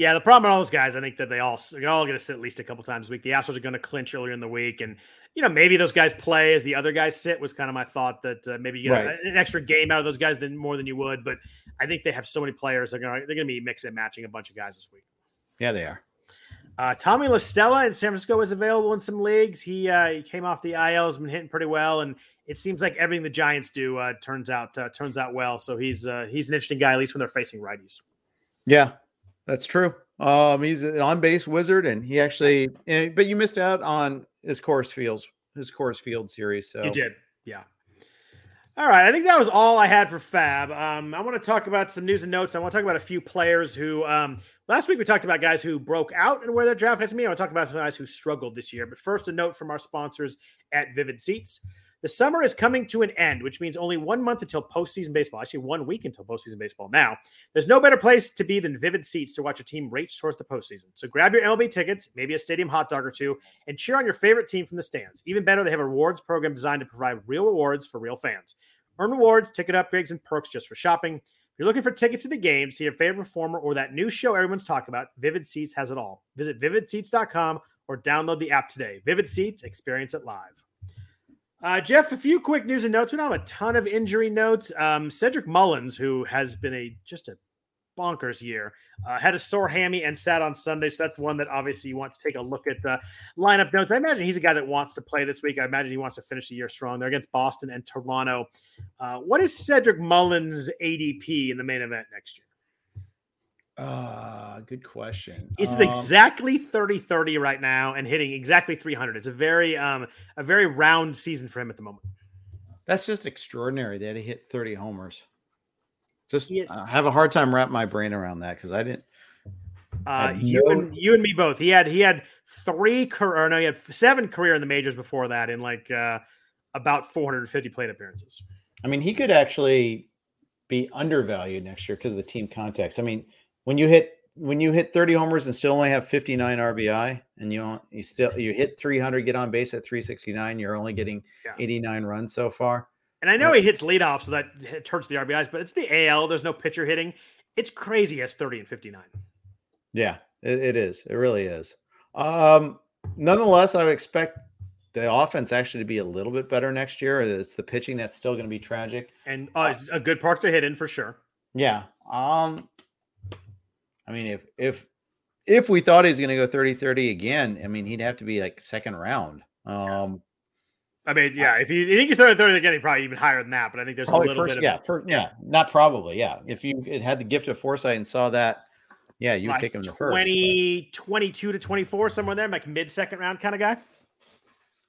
Yeah, the problem with all those guys, I think that they all they're all going to sit at least a couple times a week. The Astros are going to clinch earlier in the week, and you know maybe those guys play as the other guys sit. Was kind of my thought that uh, maybe you get right. an extra game out of those guys than more than you would. But I think they have so many players they're going to they're going to be mixing and matching a bunch of guys this week. Yeah, they are. Uh, Tommy La Stella in San Francisco is available in some leagues. He uh, he came off the IL, has been hitting pretty well, and it seems like everything the Giants do uh, turns out uh, turns out well. So he's uh, he's an interesting guy, at least when they're facing righties. Yeah, that's true. Um, he's an on base wizard, and he actually, eh, but you missed out on his Coors Fields, his Coors Field series. So you did, yeah. All right, I think that was all I had for FAAB. Um, I want to talk about some news and notes. I want to talk about a few players who um, last week we talked about guys who broke out and where their draft has me. I want to talk about some guys who struggled this year. But first, a note from our sponsors at Vivid Seats. The summer is coming to an end, which means only one month until postseason baseball. Actually, one week until postseason baseball. Now, there's no better place to be than Vivid Seats to watch a team race towards the postseason. So grab your MLB tickets, maybe a stadium hot dog or two, and cheer on your favorite team from the stands. Even better, they have a rewards program designed to provide real rewards for real fans. Earn rewards, ticket upgrades, and perks just for shopping. If you're looking for tickets to the game, see your favorite performer, or that new show everyone's talking about, Vivid Seats has it all. Visit vividseats.com or download the app today. Vivid Seats, experience it live. Uh, Jeff, a few quick news and notes. We don't have a ton of injury notes. Um, Cedric Mullins, who has been a just a bonkers year, uh, had a sore hammy and sat on Sunday. So that's one that obviously you want to take a look at the lineup notes. I imagine he's a guy that wants to play this week. I imagine he wants to finish the year strong. They're against Boston and Toronto. Uh, what is Cedric Mullins' ADP in the main event next year? Uh, good question. Is it um, exactly 30-30 right now and hitting exactly 300? It's a very um a very round season for him at the moment. That's just extraordinary that he hit 30 homers. Just have a hard time wrapping my brain around that because I didn't. Uh, you and you and me both. He had he had three career, no, he had seven career in the majors before that in like uh, about 450 plate appearances. I mean, he could actually be undervalued next year because of the team context. I mean, when you hit when you hit 30 homers and still only have 59 RBI and you don't you still you hit 300 get on base at 369 you're only getting yeah. 89 runs so far. And I know he hits leadoff so that it hurts the RBIs but it's the AL there's no pitcher hitting. It's crazy as 30 and 59 yeah it, it is it really is. Um nonetheless I would expect the offense actually to be a little bit better next year. It's the pitching that's still going to be tragic. And uh, a good park to hit in for sure. Yeah um I mean, if if if we thought he's going to go 30-30 again, I mean, he'd have to be like second round. Um, I mean, yeah, if you, think he's started 30 again, he probably even higher than that. But I think there's a little first, bit of yeah, for, yeah, not probably, yeah. If you had the gift of foresight and saw that, yeah, you would like take him to 20, first. 22 to 24, somewhere there, like mid second round kind of guy.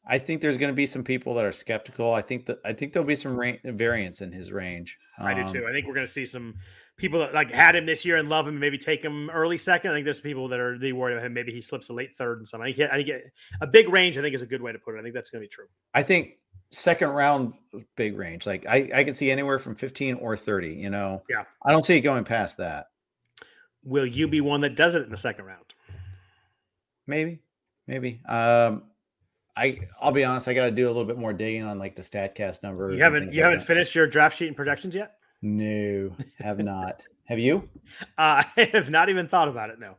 I think there's going to be some people that are skeptical. I think that I think there'll be some variance in his range. I do too. Um, I think we're going to see some people that like had him this year and love him and maybe take him early second. I think there's people that are really worried about him. Maybe he slips a late third and something. I think, I think a big range, I think, is a good way to put it. I think that's going to be true. I think second round, big range. Like I, I can see anywhere from 15 or 30, you know? Yeah. I don't see it going past that. Will you be one that does it in the second round? Maybe, maybe. Um, I I'll be honest, I got to do a little bit more digging on like the Statcast numbers. You haven't you like haven't that. finished your draft sheet and projections yet? No, have not. have you? Uh, I have not even thought about it. No,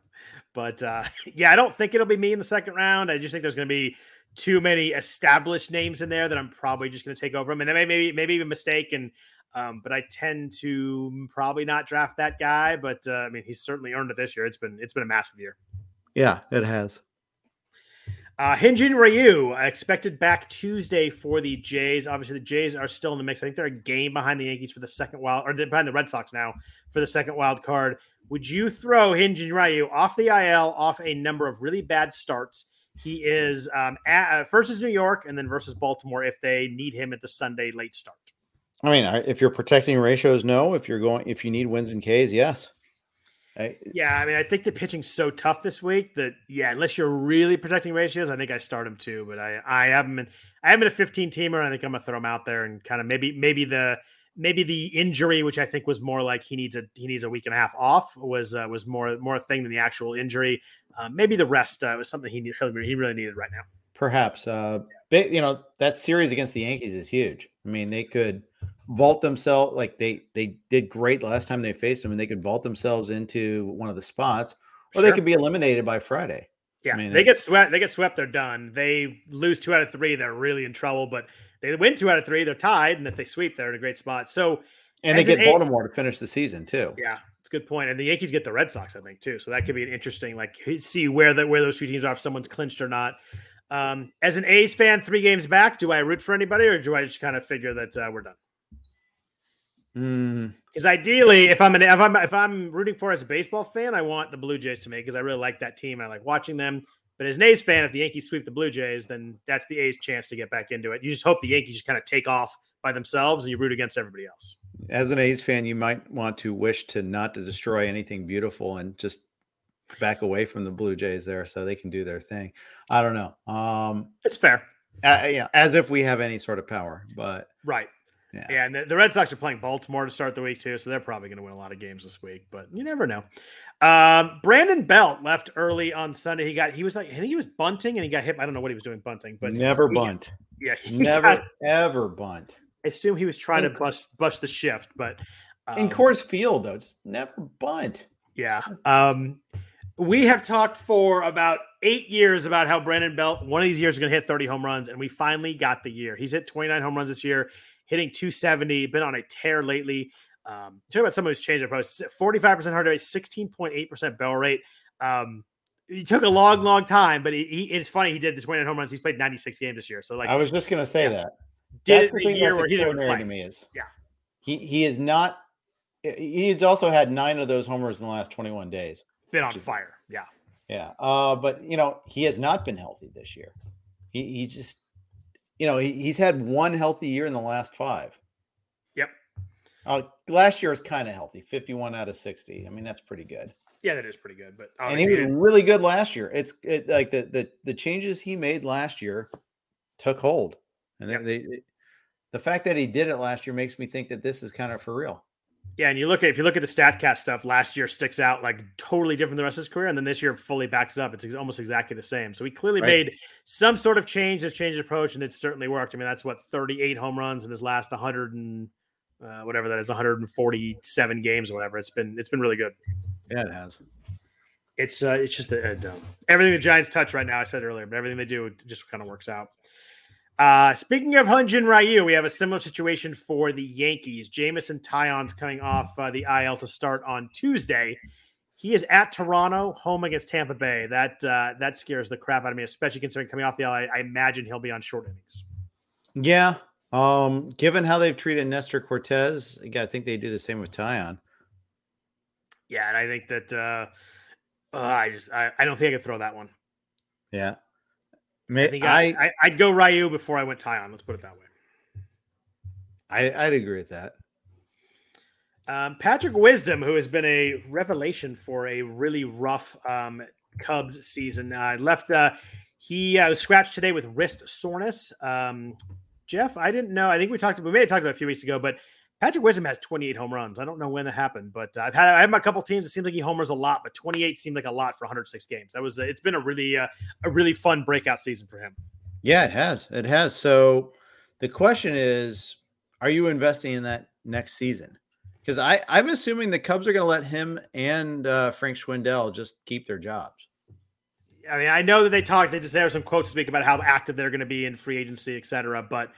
but uh, yeah, I don't think it'll be me in the second round. I just think there's going to be too many established names in there that I'm probably just going to take over them, and it may maybe maybe a mistake. And um, but I tend to probably not draft that guy. But uh, I mean, he's certainly earned it this year. It's been it's been a massive year. Yeah, it has. Uh, Hyun-Jin Ryu expected back Tuesday for the Jays. Obviously, the Jays are still in the mix. I think they're a game behind the Yankees for the second wild, or behind the Red Sox now for the second wild card. Would you throw Hyun-Jin Ryu off the IL, off a number of really bad starts? He is um, at, uh, versus New York and then versus Baltimore if they need him at the Sunday late start. I mean, if you're protecting ratios, no. If you're going, if you need wins and Ks, yes. I, yeah, I mean, I think the pitching's so tough this week that yeah, unless you're really protecting ratios, I think I start him too. But I I haven't been I haven't been a 15 teamer. I think I'm gonna throw him out there and kind of maybe maybe the maybe the injury, which I think was more like he needs a he needs a week and a half off, was uh, was more more a thing than the actual injury. Uh, maybe the rest uh, was something he he really needed right now. Perhaps, uh, but you know, that series against the Yankees is huge. I mean, they could vault themselves like they they did great last time they faced them, and they could vault themselves into one of the spots, or sure. they could be eliminated by Friday. Yeah, I mean, they get swept. They get swept. They're done. They lose two out of three. They're really in trouble. But they win two out of three. They're tied, and if they sweep, they're in a great spot. So, and they get Baltimore to finish the season too. Yeah, it's a good point. And the Yankees get the Red Sox, I think, too. So that could be an interesting, like, see where that where those two teams are if someone's clinched or not. Um, as an A's fan, three games back, do I root for anybody, or do I just kind of figure that uh, we're done? Hmm. Because mm. ideally, if I'm an if I'm if I'm rooting for as a baseball fan, I want the Blue Jays to make because I really like that team. I like watching them. But as an A's fan, if the Yankees sweep the Blue Jays, then that's the A's chance to get back into it. You just hope the Yankees just kind of take off by themselves and you root against everybody else. As an A's fan, you might want to wish to not to destroy anything beautiful and just back away from the Blue Jays there so they can do their thing. I don't know. Um, it's fair. Uh, know, as if we have any sort of power, but right. Yeah. yeah, and the, the, Red Sox are playing Baltimore to start the week too, so they're probably going to win a lot of games this week. But you never know. Um, Brandon Belt left early on Sunday. He got he was like I think he was bunting and he got hit. I don't know what he was doing bunting, but never bunt. yeah, never got, ever bunt. I assume he was trying in, to bust bust the shift, but um, in Coors Field though, just never bunt. Yeah. Um, we have talked for about eight years about how Brandon Belt one of these years is going to hit 30 home runs, and we finally got the year. He's hit 29 home runs this year hitting 270, been on a tear lately. Um, talk about someone who's changed their post 45% hard rate, 16.8% barrel rate. Um, he took a long, long time, but he, he, it's funny. He did this winning home runs. He's played 96 games this year. So, like, I was just going to say yeah. that. Did that's it the year where he didn't play. To me is, yeah. He, he is not, he's also had nine of those homers in the last 21 days. Been on fire. Yeah. Yeah. Uh, but, you know, he has not been healthy this year. He, he just, you know, he, he's had one healthy year in the last five. Yep. Uh, last year was kind of healthy, 51 out of 60. I mean, that's pretty good. Yeah, that is pretty good. But and he was really good last year. It's it, like the, the the changes he made last year took hold, and yep. they, they, the fact that he did it last year makes me think that this is kind of for real. Yeah, and you look at if you look at the Statcast stuff, last year sticks out like totally different than the rest of his career, and then this year fully backs it up. It's almost exactly the same. So he clearly right. made some sort of change, has changed approach, and it certainly worked. I mean, that's what 38 home runs in his last 100 and uh, whatever that is, 147 games or whatever. It's been it's been really good. Yeah, it has. It's uh, it's just a, a, everything the Giants touch right now. I said earlier, but everything they do just kind of works out. Uh, speaking of Hyun-Jin Ryu, we have a similar situation for the Yankees. Jameson Taillon's coming off uh, the IL to start on Tuesday. He is at Toronto, home against Tampa Bay. That uh, that scares the crap out of me, especially considering coming off the IL. I, I imagine he'll be on short innings. Yeah. Um, given how they've treated Nestor Cortes, yeah, I think they do the same with Taillon. Yeah, and I think that uh, uh, I just I, I don't think I could throw that one. Yeah. May, I think I, would go Ryu before I went Taillon. Let's put it that way. I, I'd agree with that. Um, Patrick Wisdom, who has been a revelation for a really rough um, Cubs season, uh, left. Uh, he uh, was scratched today with wrist soreness. Um, Jeff, I didn't know. I think we talked. We may have talked about a few weeks ago, but Patrick Wisdom has 28 home runs. I don't know when that happened, but I've had I have my couple teams. It seems like he homers a lot, but 28 seemed like a lot for 106 games. That was it's been a really uh, a really fun breakout season for him. Yeah, it has. It has. So the question is, are you investing in that next season? Because I I'm assuming the Cubs are going to let him and uh, Frank Schwindel just keep their jobs. I mean, I know that they talked. They just there were some quotes to speak about how active they're going to be in free agency, et cetera. But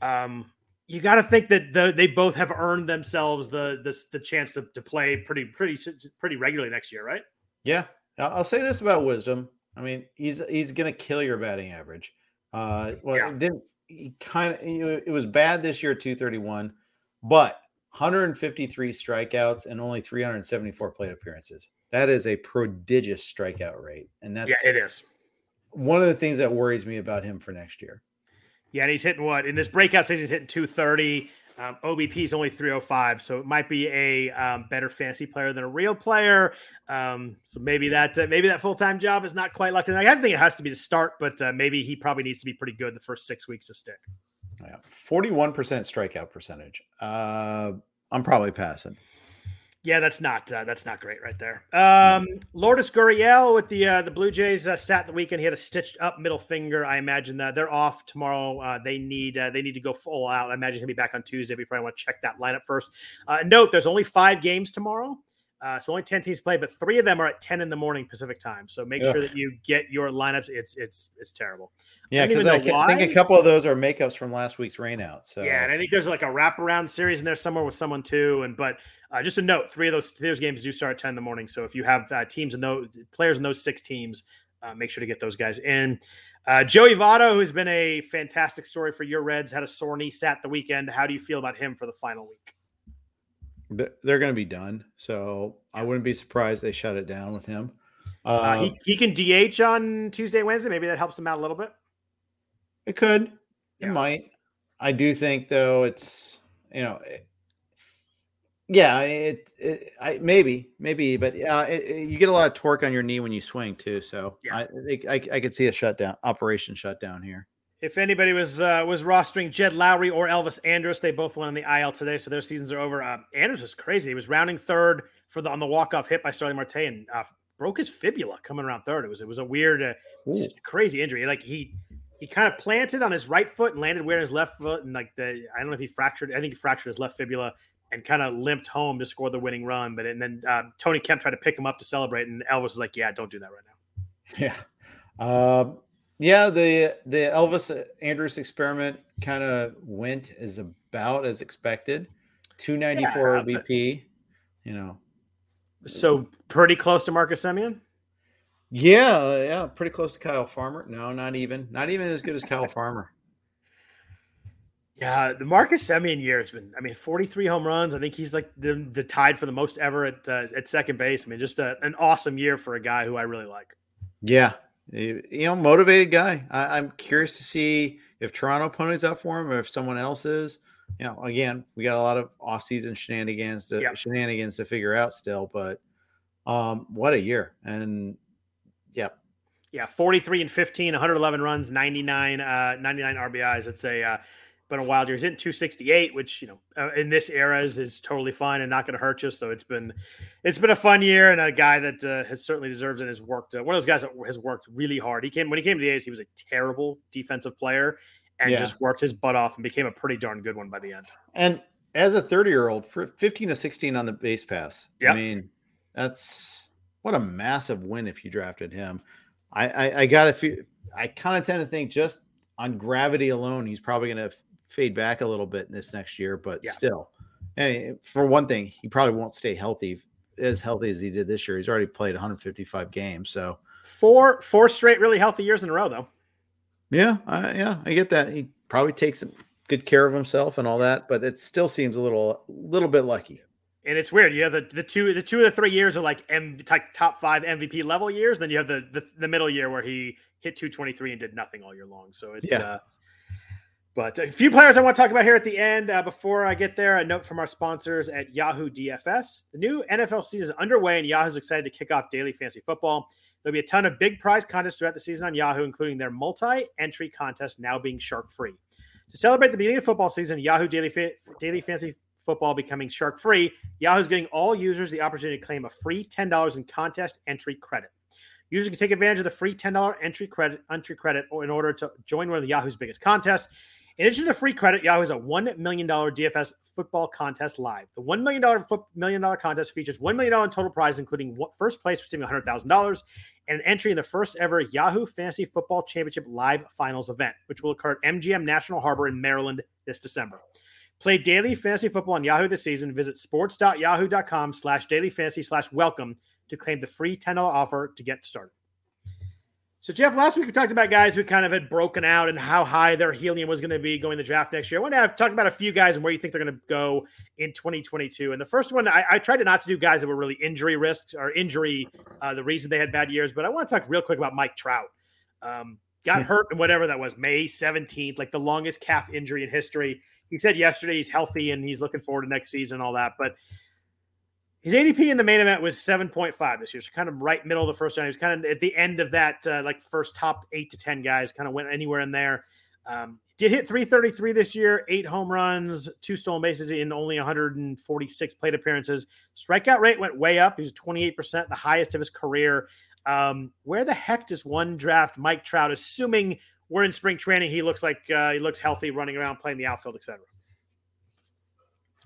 um, you got to think that the, they both have earned themselves the the, the chance to, to play pretty pretty pretty regularly next year, right? Yeah, I'll say this about Wisdom. I mean, he's he's going to kill your batting average. Uh, well, yeah. then he kind of you know, it was bad this year, two thirty one, but 153 strikeouts and only 374 plate appearances. That is a prodigious strikeout rate, and that's yeah, it is one of the things that worries me about him for next year. Yeah, and he's hitting what in this breakout season? He's hitting 230. Um, OBP is only 305, so it might be a um, better fantasy player than a real player. Um, so maybe that uh, maybe that full time job is not quite locked in. I don't think it has to be to start, but uh, maybe he probably needs to be pretty good the first six weeks to stick. Yeah, forty-one percent strikeout percentage. Uh, I'm probably passing. Yeah, that's not uh, that's not great right there. Um, Lourdes Gurriel with the uh, the Blue Jays uh, sat the weekend. He had a stitched up middle finger. I imagine that they're off tomorrow. Uh, they need uh, they need to go full out. I imagine he'll be back on Tuesday. We probably want to check that lineup first. Uh, note: there's only five games tomorrow. Uh, so only 10 teams play, but three of them are at 10 in the morning Pacific time. So make Ugh. sure that you get your lineups. It's it's it's terrible. Yeah, because I, I think a couple of those are makeups from last week's rainout. So yeah, and I think there's like a wraparound series in there somewhere with someone too. And but uh, just a note: three of those those games do start at 10 in the morning. So if you have uh, teams and those players in those six teams, uh, make sure to get those guys in. Uh, Joey Votto, who's been a fantastic story for your Reds, had a sore knee sat the weekend. How do you feel about him for the final week? They're going to be done. So I wouldn't be surprised they shut it down with him. Uh, uh, he, he can DH on Tuesday, Wednesday. Maybe that helps him out a little bit. It could. Yeah. It might. I do think though it's you know, it, yeah, it, it I maybe maybe, but yeah, it, you get a lot of torque on your knee when you swing too. So yeah. I think I, I could see a shutdown operation shutdown here if anybody was uh, was rostering Jed Lowrie or Elvis Andrus, they both went on the IL today, so their seasons are over. Uh, Andrus was crazy; he was rounding third for the on the walk off hit by Starling Marte and uh, broke his fibula coming around third. It was it was a weird, uh, crazy injury. Like he he kind of planted on his right foot and landed weird on his left foot, and like the I don't know if he fractured. I think he fractured his left fibula and kind of limped home to score the winning run. But and then uh, Tony Kemp tried to pick him up to celebrate, and Elvis was like, "Yeah, don't do that right now." Yeah. Uh, yeah, the the Elvis Andrus experiment kind of went as about as expected. 294 yeah, BP, you know. So pretty close to Marcus Semien? Yeah, yeah, pretty close to Kyle Farmer. No, not even. Not even as good as Kyle Farmer. Yeah, the Marcus Semien year has been. I mean, forty-three home runs. I think he's like the, the tied for the most ever at uh, at second base. I mean, just a, an awesome year for a guy who I really like. Yeah, you know, motivated guy. I, am curious to see if Toronto ponies up for him or if someone else is. You know, again, we got a lot of off-season shenanigans to yep. shenanigans to figure out still, but um, what a year! And yeah, yeah, 43 and 15, 111 runs, 99, uh, 99 RBIs. It's a uh, been a wild year. He's hitting 268, which you know uh, in this era is, is totally fine and not going to hurt you. So it's been it's been a fun year and a guy that uh, has certainly deserves and has worked. Uh, one of those guys that has worked really hard. He came when he came to the A's, he was a terrible defensive player and yeah. just worked his butt off and became a pretty darn good one by the end. And as a 30 year old, for 15 to 16 on the base pass. I mean that's what a massive win if you drafted him. I I, I got a few. I kind of tend to think just on gravity alone, he's probably going to fade back a little bit in this next year, but yeah. still, hey, for one thing, he probably won't stay healthy as healthy as he did this year. He's already played 155 games, so four four straight really healthy years in a row, though. Yeah, I, yeah, I get that. He probably takes good care of himself and all that, but it still seems a little little bit lucky. And it's weird. You have the, the two the two of the three years are like M, top five MVP level years. Then you have the, the the middle year where he hit 223 and did nothing all year long. So it's yeah. Uh, but a few players I want to talk about here at the end. Uh, before I get there, a note from our sponsors at Yahoo DFS. The new NFL season is underway, and Yahoo's excited to kick off daily fantasy football. There'll be a ton of big prize contests throughout the season on Yahoo, including their multi entry contest now being shark free. To celebrate the beginning of football season, Yahoo Daily, daily Fantasy Football becoming shark free, Yahoo's giving all users the opportunity to claim a free $10 in contest entry credit. Users can take advantage of the free $10 entry credit entry credit in order to join one of the Yahoo's biggest contests. In addition to the free credit, Yahoo has a $1 million DFS football contest live. The $1 million, million contest features $1 million total prize, including first place receiving $100,000 and an entry in the first ever Yahoo Fantasy Football Championship live finals event, which will occur at MGM National Harbor in Maryland this December. Play daily fantasy football on Yahoo this season. Visit sports.yahoo.com slash daily fantasy slash welcome to claim the free $10 offer to get started. So, Jeff, last week we talked about guys who kind of had broken out and how high their helium was going to be going the draft next year. I want to talk about a few guys and where you think they're going to go in 2022. And the first one, I, I tried to not to do guys that were really injury risks or injury, uh, the reason they had bad years, but I want to talk real quick about Mike Trout. Um, got hurt and whatever that was, May 17th, like the longest calf injury in history. He said yesterday he's healthy and he's looking forward to next season, and all that. But his ADP in the main event was 7.5 this year. So kind of right middle of the first round. He was kind of at the end of that, uh, like first top eight to 10 guys, kind of went anywhere in there. Um, did hit 333 this year, eight home runs, two stolen bases in only 146 plate appearances. Strikeout rate went way up. He's 28%, the highest of his career. Um, where the heck does one draft Mike Trout, assuming we're in spring training? He looks like uh, he looks healthy, running around, playing the outfield, etc.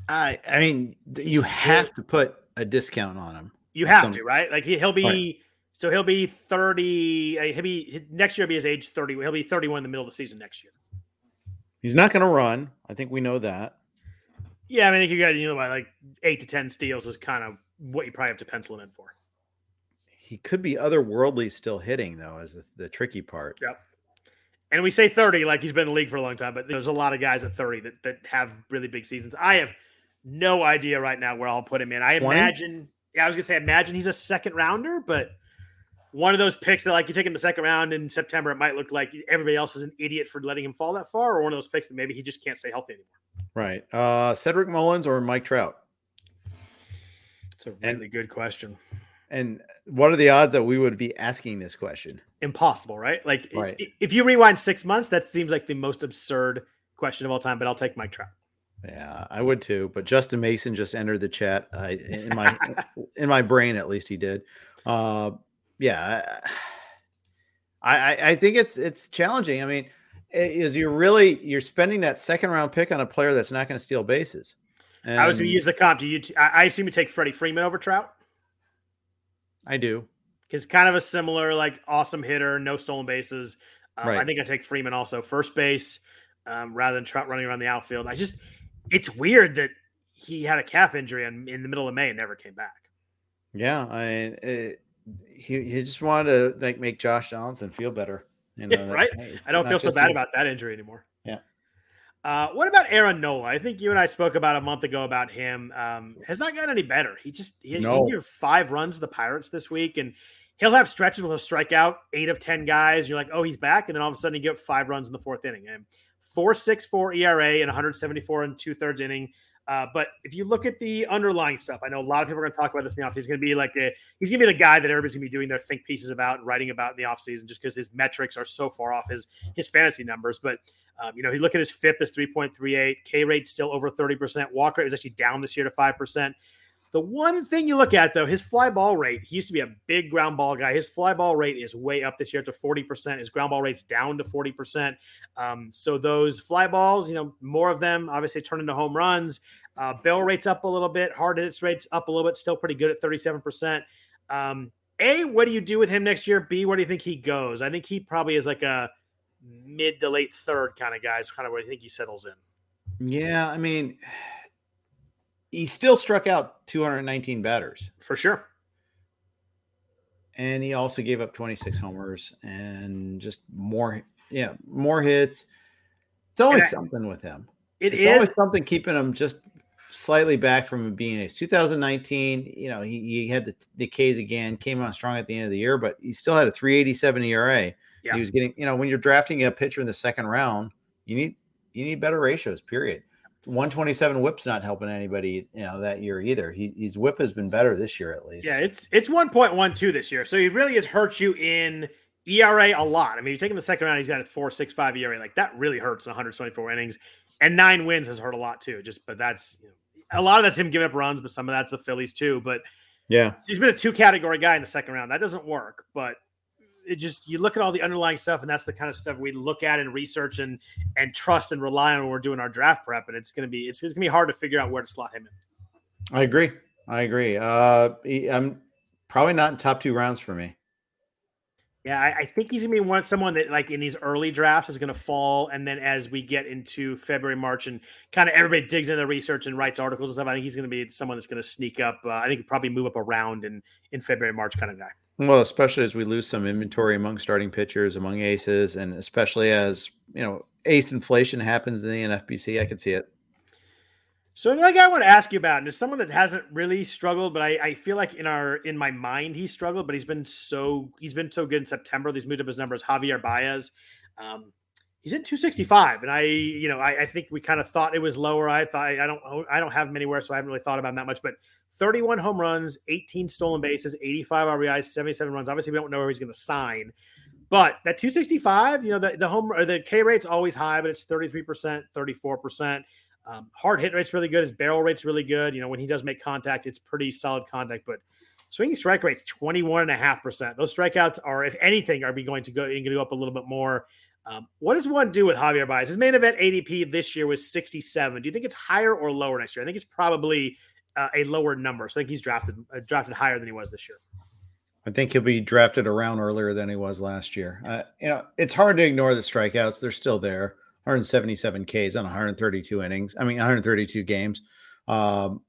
I I mean, you have to put a discount on him. You have Some, to, right? Like he, will be. Right. So he'll be 30. Uh, he'll be next year. He'll be his age 30. He'll be 31 in the middle of the season next year. He's not going to run. I think we know that. Yeah, I mean, I think you got you know by like eight to ten steals is kind of what you probably have to pencil him in for. He could be otherworldly still hitting though, is the, the tricky part. Yep. And we say 30 like he's been in the league for a long time, but there's a lot of guys at 30 that, that have really big seasons. I have no idea right now where I'll put him in. I 20? imagine, yeah, I was gonna say, imagine he's a second rounder, but one of those picks that like you take him the second round in September, it might look like everybody else is an idiot for letting him fall that far, or one of those picks that maybe he just can't stay healthy anymore. Right. Uh Cedric Mullins or Mike Trout? It's a really and, good question. And what are the odds that we would be asking this question? Impossible, right? Like right. if you rewind six months, that seems like the most absurd question of all time, but I'll take Mike Trout. Yeah, I would too. But Justin Mason just entered the chat. I, in my in my brain, at least he did. Uh, yeah, I, I think it's it's challenging. I mean, is you're really you're spending that second round pick on a player that's not going to steal bases. And I was going to use the comp. Do you? T- I assume you take Freddie Freeman over Trout. I do because kind of a similar like awesome hitter, no stolen bases. Um, right. I think I take Freeman also first base um, rather than Trout running around the outfield. I just it's weird that he had a calf injury in, in the middle of May and never came back. Yeah, I it, he he just wanted to like make Josh Donaldson feel better. You know, that, right? Hey, I don't feel so bad about that injury anymore. Yeah. Uh, what about Aaron Nola? I think you and I spoke about a month ago about him. Um, has not gotten any better. He just he, no. he five runs to the Pirates this week, and he'll have stretches where he'll strike out eight of ten guys. You're like, oh, he's back, and then all of a sudden he get five runs in the fourth inning. And four six four ERA and 174 and two thirds inning. Uh, but if you look at the underlying stuff, I know a lot of people are going to talk about this in the offseason. He's going to be like a, he's going to be the guy that everybody's going to be doing their think pieces about and writing about in the offseason just because his metrics are so far off his his fantasy numbers. But um, you know, he look at his FIP is 3.38, K rate still over 30%. Walk rate is actually down this year to 5%. The one thing you look at though, his fly ball rate, he used to be a big ground ball guy. His fly ball rate is way up this year to 40%. His ground ball rate's down to 40%. Um, so those fly balls, you know, more of them obviously turn into home runs. Uh, barrel rate's up a little bit, hard hits rates up a little bit, still pretty good at 37%. Um, a, what do you do with him next year? B, where do you think he goes? I think he probably is like a mid to late third kind of guy. Is kind of where I think he settles in. Yeah, I mean, he still struck out 219 batters for sure. And he also gave up 26 homers and just more, yeah, more hits. It's always I, something with him. It it's is. always something keeping him just slightly back from being ace. 2019, you know, he, he had the, the K's again, came on strong at the end of the year, but he still had a 387 ERA. Yeah. He was getting, you know, when you're drafting a pitcher in the second round, you need you need better ratios, period. 127 whip's not helping anybody, you know, that year either. He, his whip has been better this year at least. Yeah, it's it's 1.12 this year. So he really has hurt you in ERA a lot. I mean, you take him the second round, he's got a 4.65 ERA. Like that really hurts 124 innings. And nine wins has hurt a lot too. Just but that's you know, a lot of that's him giving up runs, but some of that's the Phillies too. But yeah, he's been a two category guy in the second round. That doesn't work, but it just you look at all the underlying stuff, and that's the kind of stuff we look at and research and and trust and rely on when we're doing our draft prep. And it's gonna be it's, it's gonna be hard to figure out where to slot him in. I agree. I agree. Uh, I'm probably not in top two rounds for me. Yeah, I, I, think he's gonna be one someone that like in these early drafts is gonna fall, and then as we get into February, March, and kind of everybody digs into the research and writes articles and stuff, I think he's gonna be someone that's gonna sneak up. Uh, I think probably move up around in in February, March kind of guy. Well, especially as we lose some inventory among starting pitchers, among aces, and especially as you know, ace inflation happens in the NFBC, I could see it. So another guy I want to ask you about, and is someone that hasn't really struggled, but I, I, feel like in our in my mind he struggled, but he's been so he's been so good in September. These moved up his numbers. Javier Baez, um, he's at 265, and I you know I, I think we kind of thought it was lower. I thought I don't I don't have him anywhere, so I haven't really thought about him that much. But 31 home runs, 18 stolen bases, 85 RBIs, 77 runs. Obviously, we don't know where he's going to sign. But that 265, you know, the, the home or the K rate's always high, but it's 33%, 34%. Um, hard hit rate's really good. His barrel rate's really good. You know, when he does make contact, it's pretty solid contact. But swinging strike rate's 21.5%. Those strikeouts are, if anything, are be going to go, going to go up a little bit more. Um, what does one do with Javier Baez? His main event ADP this year was 67. Do you think it's higher or lower next year? I think it's probably uh, a lower number. So I think he's drafted uh, drafted higher than he was this year. I think he'll be drafted around earlier than he was last year. Uh, you know, it's hard to ignore the strikeouts; they're still there. 177 Ks on 132 innings. I mean, 132 games. Um,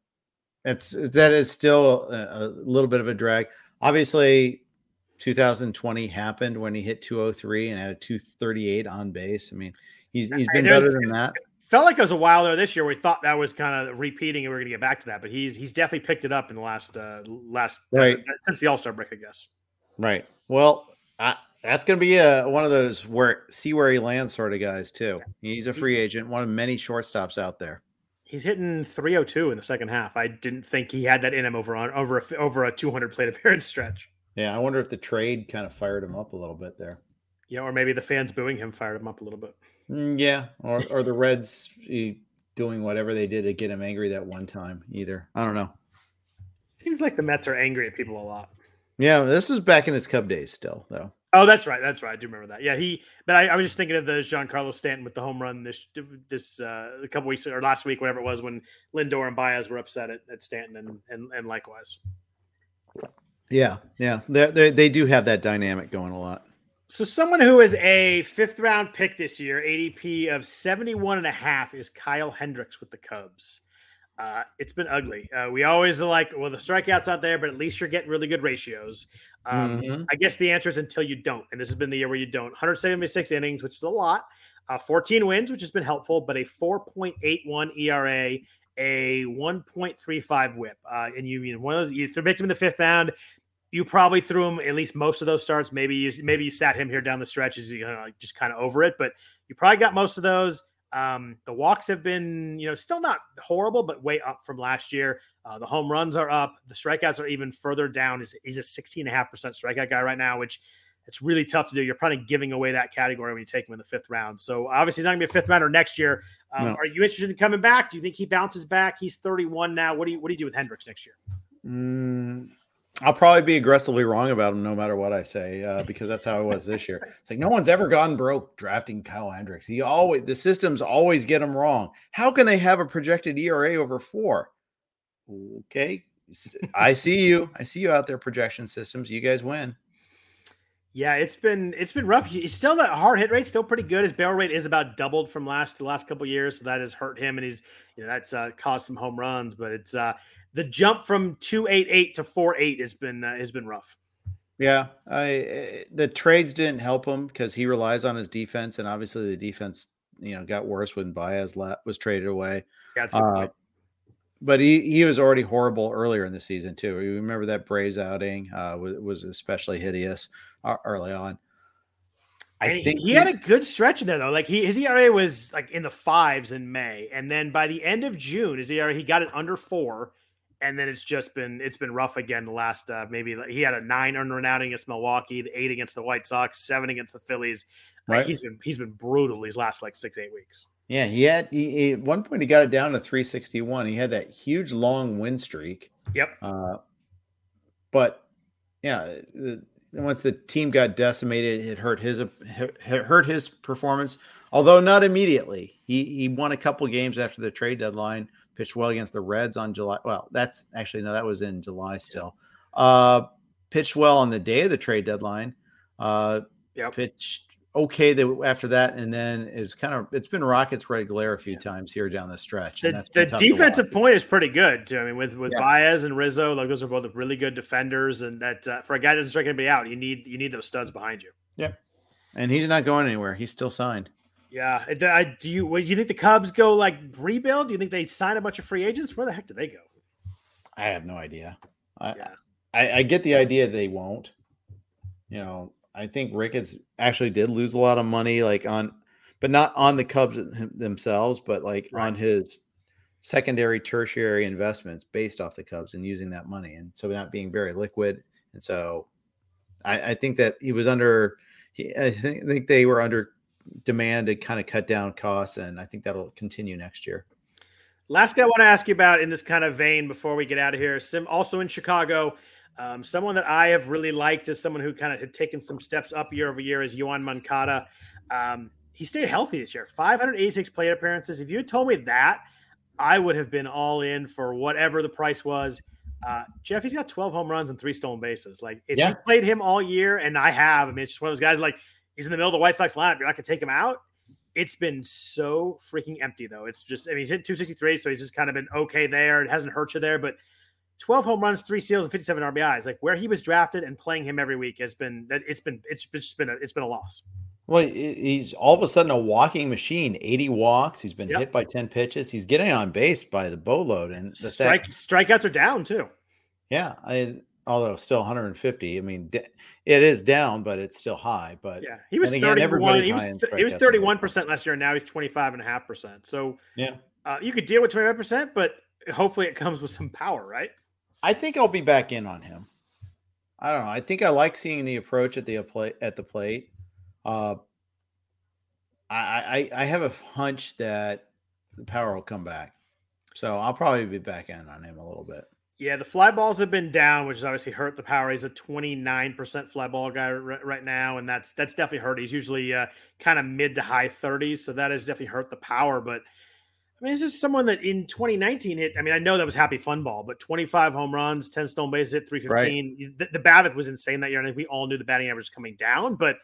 it's that is still a, a, little bit of a drag. Obviously, 2020 happened when he hit 203 and had a 238 on base. I mean, he's he's been better than that. Felt like it was a while there this year. We thought that was kind of repeating, and we are going to get back to that. But he's he's definitely picked it up in the last uh, last right. Uh, since the All Star break, I guess. Right. Well, I, that's going to be a, one of those where see where he lands sort of guys too. He's a free he's, agent, one of many shortstops out there. He's hitting 302 in the second half. I didn't think he had that in him over on over a, over a 200 plate appearance stretch. Yeah, I wonder if the trade kind of fired him up a little bit there. Yeah, or maybe the fans booing him fired him up a little bit. Mm, yeah, or or the Reds doing whatever they did to get him angry that one time. Either I don't know. Seems like the Mets are angry at people a lot. Yeah, this is back in his Cub days still, though. Oh, that's right. That's right. I do remember that. Yeah, he. But I, I was just thinking of the Giancarlo Stanton with the home run this this uh, a couple weeks or last week, whatever it was, when Lindor and Baez were upset at, at Stanton and, and and likewise. Yeah, yeah, they they do have that dynamic going a lot. So someone who is a fifth round pick this year, ADP of 71 and a half, is Kyle Hendricks with the Cubs. Uh, it's been ugly. Uh, we always are like, well, the strikeouts out there, but at least you're getting really good ratios. Um, mm-hmm. I guess the answer is until you don't. And this has been the year where you don't. 176 innings, which is a lot. Uh, 14 wins, which has been helpful, but a 4.81 ERA, a 1.35 WHIP. Uh, and you, you know, one of those you threw him in the fifth round. You probably threw him at least most of those starts. Maybe you maybe you sat him here down the stretch as you know, just kind of over it, but you probably got most of those. Um, the walks have been, you know, still not horrible, but way up from last year. Uh, the home runs are up. The strikeouts are even further down. He's, he's a 16.5% strikeout guy right now, which it's really tough to do. You're probably giving away that category when you take him in the fifth round. So obviously he's not going to be a fifth rounder next year. Um, no. Are you interested in coming back? Do you think he bounces back? He's 31 now. What do you what do you do with Hendricks next year? Mm, I'll probably be aggressively wrong about him no matter what I say, uh, because that's how it was this year. It's like no one's ever gone broke drafting Kyle Hendricks. He always the systems always get him wrong. How can they have a projected ERA over four? Okay, I see you. I see you out there. Projection systems. You guys win. Yeah, it's been it's been rough. He's still that hard hit rate still pretty good. His barrel rate is about doubled from last to the last couple years, so that has hurt him, and he's you know that's uh, caused some home runs. But it's uh, the jump from two eight eight to four eight has been uh, has been rough. Yeah, I eh, the trades didn't help him because he relies on his defense, and obviously the defense you know got worse when Baez was traded away. Yeah, uh, but he, he was already horrible earlier in the season too. You remember that Braves outing uh, was, was especially hideous uh, early on. I think he, he, had a good stretch in there though. Like he his ERA was like in the fives in May, and then by the end of June, his ERA he got it under four, and then it's just been it's been rough again. The last uh, maybe he had a nine earned run outing against Milwaukee, the eight against the White Sox, seven against the Phillies. Right. Like he's been he's been brutal these last like six eight weeks. Yeah, he had he, he, at one point he got it down to 361. He had that huge long win streak. Yep. Uh, but yeah, the, once the team got decimated, it hurt his hurt his performance. Although not immediately, he he won a couple games after the trade deadline. Pitched well against the Reds on July. Well, that's actually no, that was in July still. Uh, pitched well on the day of the trade deadline. Uh, yeah. Pitched okay the, after that, and then it's kind of it's been Rockets red glare a few yeah. times here down the stretch. The, the defensive point is pretty good too. I mean, with with yeah. Baez and Rizzo, like those are both really good defenders, and that uh, for a guy that doesn't strike anybody out, you need you need those studs behind you. Yep, and he's not going anywhere. He's still signed. Yeah. I, uh, do you do you think the Cubs go like rebuild? Do you think they sign a bunch of free agents? Where the heck do they go? I have no idea. I, yeah. I, I get the idea they won't. You know, I think Ricketts actually did lose a lot of money, like on, but not on the Cubs themselves, but like right. on his secondary, tertiary investments based off the Cubs and using that money, and so not being very liquid. And so, I, I think that he was under. He, I think, I think they were under demand to kind of cut down costs, and I think that'll continue next year. Last guy I want to ask you about in this kind of vein before we get out of here, Sim, also in Chicago, um, someone that I have really liked is someone who kind of had taken some steps up year over year is Yoan Moncada. Um, he stayed healthy this year, 586 plate appearances. If you had told me that, I would have been all in for whatever the price was. Uh, Jeff, he's got 12 home runs and three stolen bases. Like, if yeah. you played him all year, and I have, I mean, it's just one of those guys like he's in the middle of the White Sox lineup. You're not going to take him out. It's been so freaking empty, though. It's just, I mean, he's hit 263, so he's just kind of been okay there. It hasn't hurt you there, but 12 home runs, three steals, and 57 RBIs. Like where he was drafted and playing him every week has been that it's been it's just been a, it's been a loss. Well, he's all of a sudden a walking machine. 80 walks. He's been yep. hit by 10 pitches. He's getting on base by the boatload, and the strike strikeouts are down too. Yeah, I although still 150. I mean, it is down, but it's still high. But yeah, he was again, 31. He was he was 31 percent last year, and now he's 25 and a half percent. So yeah, uh, you could deal with 25 percent, but hopefully it comes with some power, right? I think I'll be back in on him. I don't know. I think I like seeing the approach at the plate at the plate. Uh, I, I I have a hunch that the power will come back, so I'll probably be back in on him a little bit. Yeah, the fly balls have been down, which has obviously hurt the power. He's a 29% fly ball guy right, right now, and that's that's definitely hurt. He's usually uh, kind of mid to high 30s, so that has definitely hurt the power. But I mean, this is someone that in 2019 hit. I mean, I know that was happy fun ball, but 25 home runs, 10 stone bases, hit 315. Right. The, the BABIP was insane that year. I think we all knew the batting average was coming down, but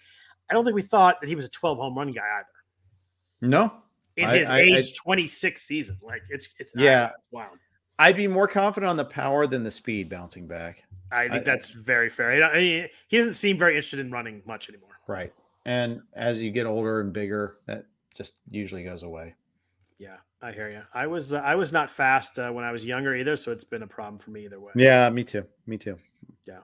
I don't think we thought that he was a 12 home run guy either. No, in his I, age I, 26 season, like it's it's yeah, wild. I'd be more confident on the power than the speed bouncing back. I think that's very fair. I mean, he doesn't seem very interested in running much anymore. Right, and as you get older and bigger, that just usually goes away. Yeah, I hear you. I was uh, I was not fast uh, when I was younger either, so it's been a problem for me either way. Yeah, me too. Me too. Yeah.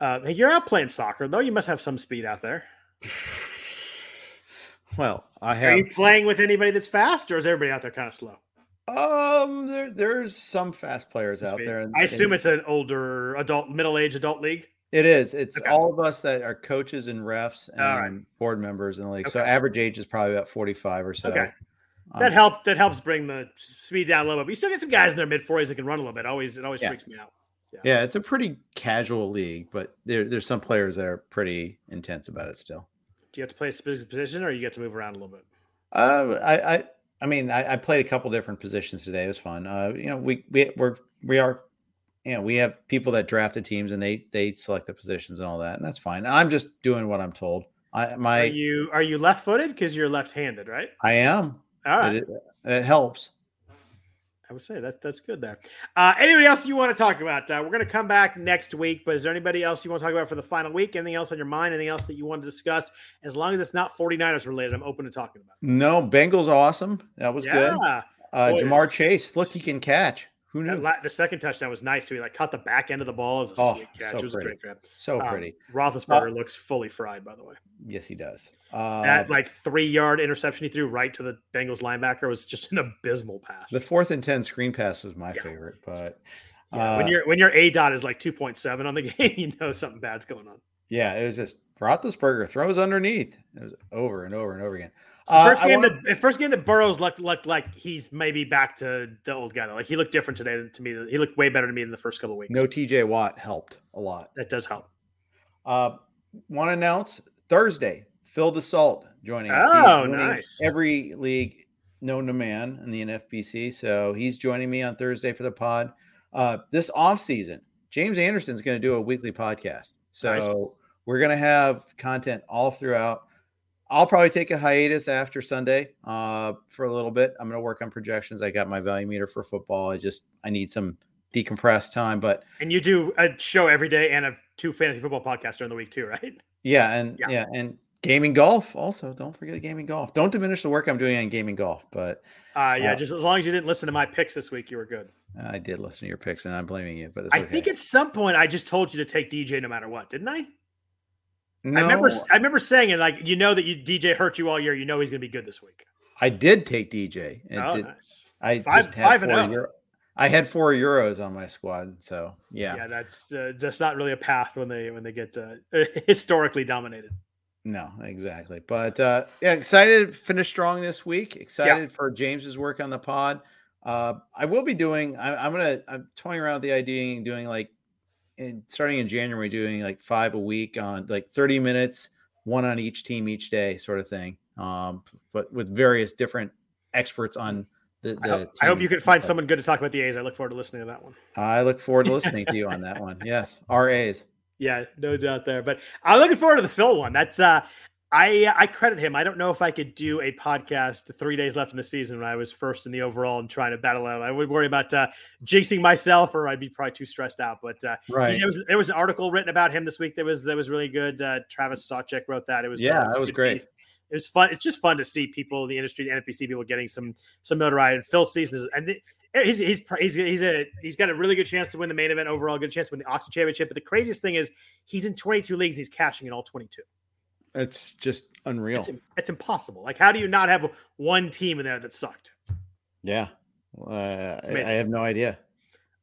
Uh, hey, you're out playing soccer though. You must have some speed out there. well, I have. Are you playing with anybody that's fast, or is everybody out there kind of slow? Um, there there's some fast players out there. And, I assume and, it's an older adult, middle age adult league. It is. It's okay. all of us that are coaches and refs and right. board members in the league. Okay. So average age is probably about 45 or so. Okay. That um, helps. That helps bring the speed down a little bit. But you still get some guys in their mid forties that can run a little bit. Always, it always yeah. freaks me out. Yeah. yeah. it's a pretty casual league, but there, there's some players that are pretty intense about it still. Do you have to play a specific position, or you get to move around a little bit? Uh, I, I, I mean, I, I played a couple different positions today. It was fun. Uh, you know, we we we're we are, you know, we have people that draft the teams and they they select the positions and all that, and that's fine. I'm just doing what I'm told. I my are you are you left footed because you're left handed, right? I am. All right. It, it helps. I would say that that's good there. Uh, anybody else you want to talk about? Uh, we're going to come back next week, but is there anybody else you want to talk about for the final week? Anything else on your mind? Anything else that you want to discuss? As long as it's not 49ers related, I'm open to talking about. It. No, Bengals awesome. That was yeah. good. Uh, Ja'Marr Chase, look, he can catch. Who knew? La- the second touchdown was nice too. He like caught the back end of the ball. It was a oh, sweet catch. So it was pretty. a great grab. So um, pretty. Roethlisberger uh, looks fully fried, by the way. Yes, he does. Uh, that like three yard interception he threw right to the Bengals linebacker was just an abysmal pass. The fourth and ten screen pass was my yeah. favorite, but yeah, when uh, your when your aDOT is like two point seven on the game, you know something bad's going on. Yeah, it was just Roethlisberger throws underneath. It was over and over and over again. Uh, first game want... that first game that Burrow's looked looked like he's maybe back to the old guy. Like he looked different today than to me. He looked way better to me in the first couple weeks. No TJ Watt helped a lot. That does help. Uh, Want to announce Thursday Phil Dussault joining us. Oh, nice! Every league known to man in the NFBC, so he's joining me on Thursday for the pod. Uh, this off season, James Anderson's going to do a weekly podcast, so nice. we're going to have content all throughout. I'll probably take a hiatus after Sunday uh, for a little bit. I'm going to work on projections. I got my value meter for football. I just I need some decompressed time. But and you do a show every day and a two fantasy football podcasts during the week too, right? Yeah, and yeah, yeah and Gaming golf, also. Don't forget gaming golf. Don't diminish the work I'm doing on gaming golf, but uh, yeah, uh, just as long as you didn't listen to my picks this week, you were good. I did listen to your picks, and I'm blaming you. But I okay. think at some point I just told you to take DJ no matter what, didn't I? No. I remember. I remember saying it like you know that you DJ hurt you all year. You know he's going to be good this week. I did take DJ. oh, did, nice. I five, just had five and oh. Euro, I had four euros on my squad, so yeah. Yeah, that's uh, just not really a path when they when they get uh, historically dominated. No, exactly. But uh, yeah, excited to finish strong this week. Excited yeah. for James's work on the pod. Uh, I will be doing. I, am gonna. I'm toying around with the idea of doing like, in starting in January, doing like five a week on like 30 minutes, one on each team each day, sort of thing. Um, but with various different experts on the. the I, hope, I hope you can find someone good to talk about the A's. I look forward to listening to that one. I look forward to listening to you on that one. Yes, our A's. Yeah, no doubt there. But I'm looking forward to the Phil one. That's uh I I credit him. I don't know if I could do a podcast three days left in the season when I was first in the overall and trying to battle out. I would worry about uh, jinxing myself, or I'd be probably too stressed out. But uh, right, there was there was an article written about him this week that was that was really good. Uh, Travis Sawchik wrote that. It was yeah, uh, that was great. Piece. It was fun. It's just fun to see people in the industry, the NFBC people getting some some notoriety. And Phil's season and the, he's he's he's he's a he's got a really good chance to win the main event overall, good chance to win the Oxygen Championship. But the craziest thing is he's in 22 leagues, he's cashing in all 22. It's just unreal. It's, it's, impossible. Like, how do you not have one team in there that sucked? Yeah, uh, I, I have no idea.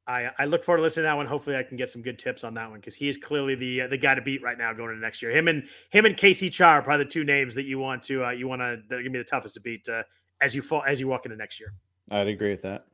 I, I look forward to listening to that one. Hopefully, I can get some good tips on that one because he is clearly the uh, the guy to beat right now going into next year. Him and him and Casey Char are probably the two names that you want to uh, you want to that are gonna be the toughest to beat uh, as you fall as you walk into next year. I'd agree with that.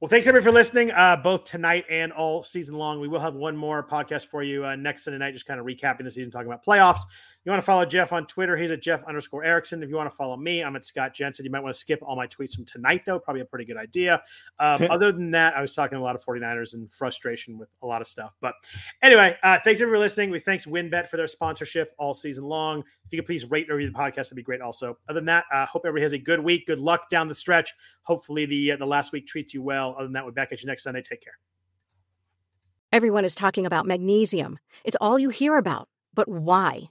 Well, thanks everybody for listening, uh, both tonight and all season long. We will have one more podcast for you uh, next Sunday night, just kind of recapping the season, talking about playoffs. You want to follow Jeff on Twitter? He's at Jeff underscore Erickson. If you want to follow me, I'm at Scott Jenstad. You might want to skip all my tweets from tonight, though. Probably a pretty good idea. Um, other than that, I was talking a lot of 49ers and frustration with a lot of stuff. But anyway, uh, thanks everyone for listening. We thanks WynnBET for their sponsorship all season long. If you could please rate or review the podcast, that'd be great. Also, other than that, uh, hope everybody has a good week. Good luck down the stretch. Hopefully, the uh, the last week treats you well. Other than that, we'll be back at you next Sunday. Take care. Everyone is talking about magnesium. It's all you hear about. But why?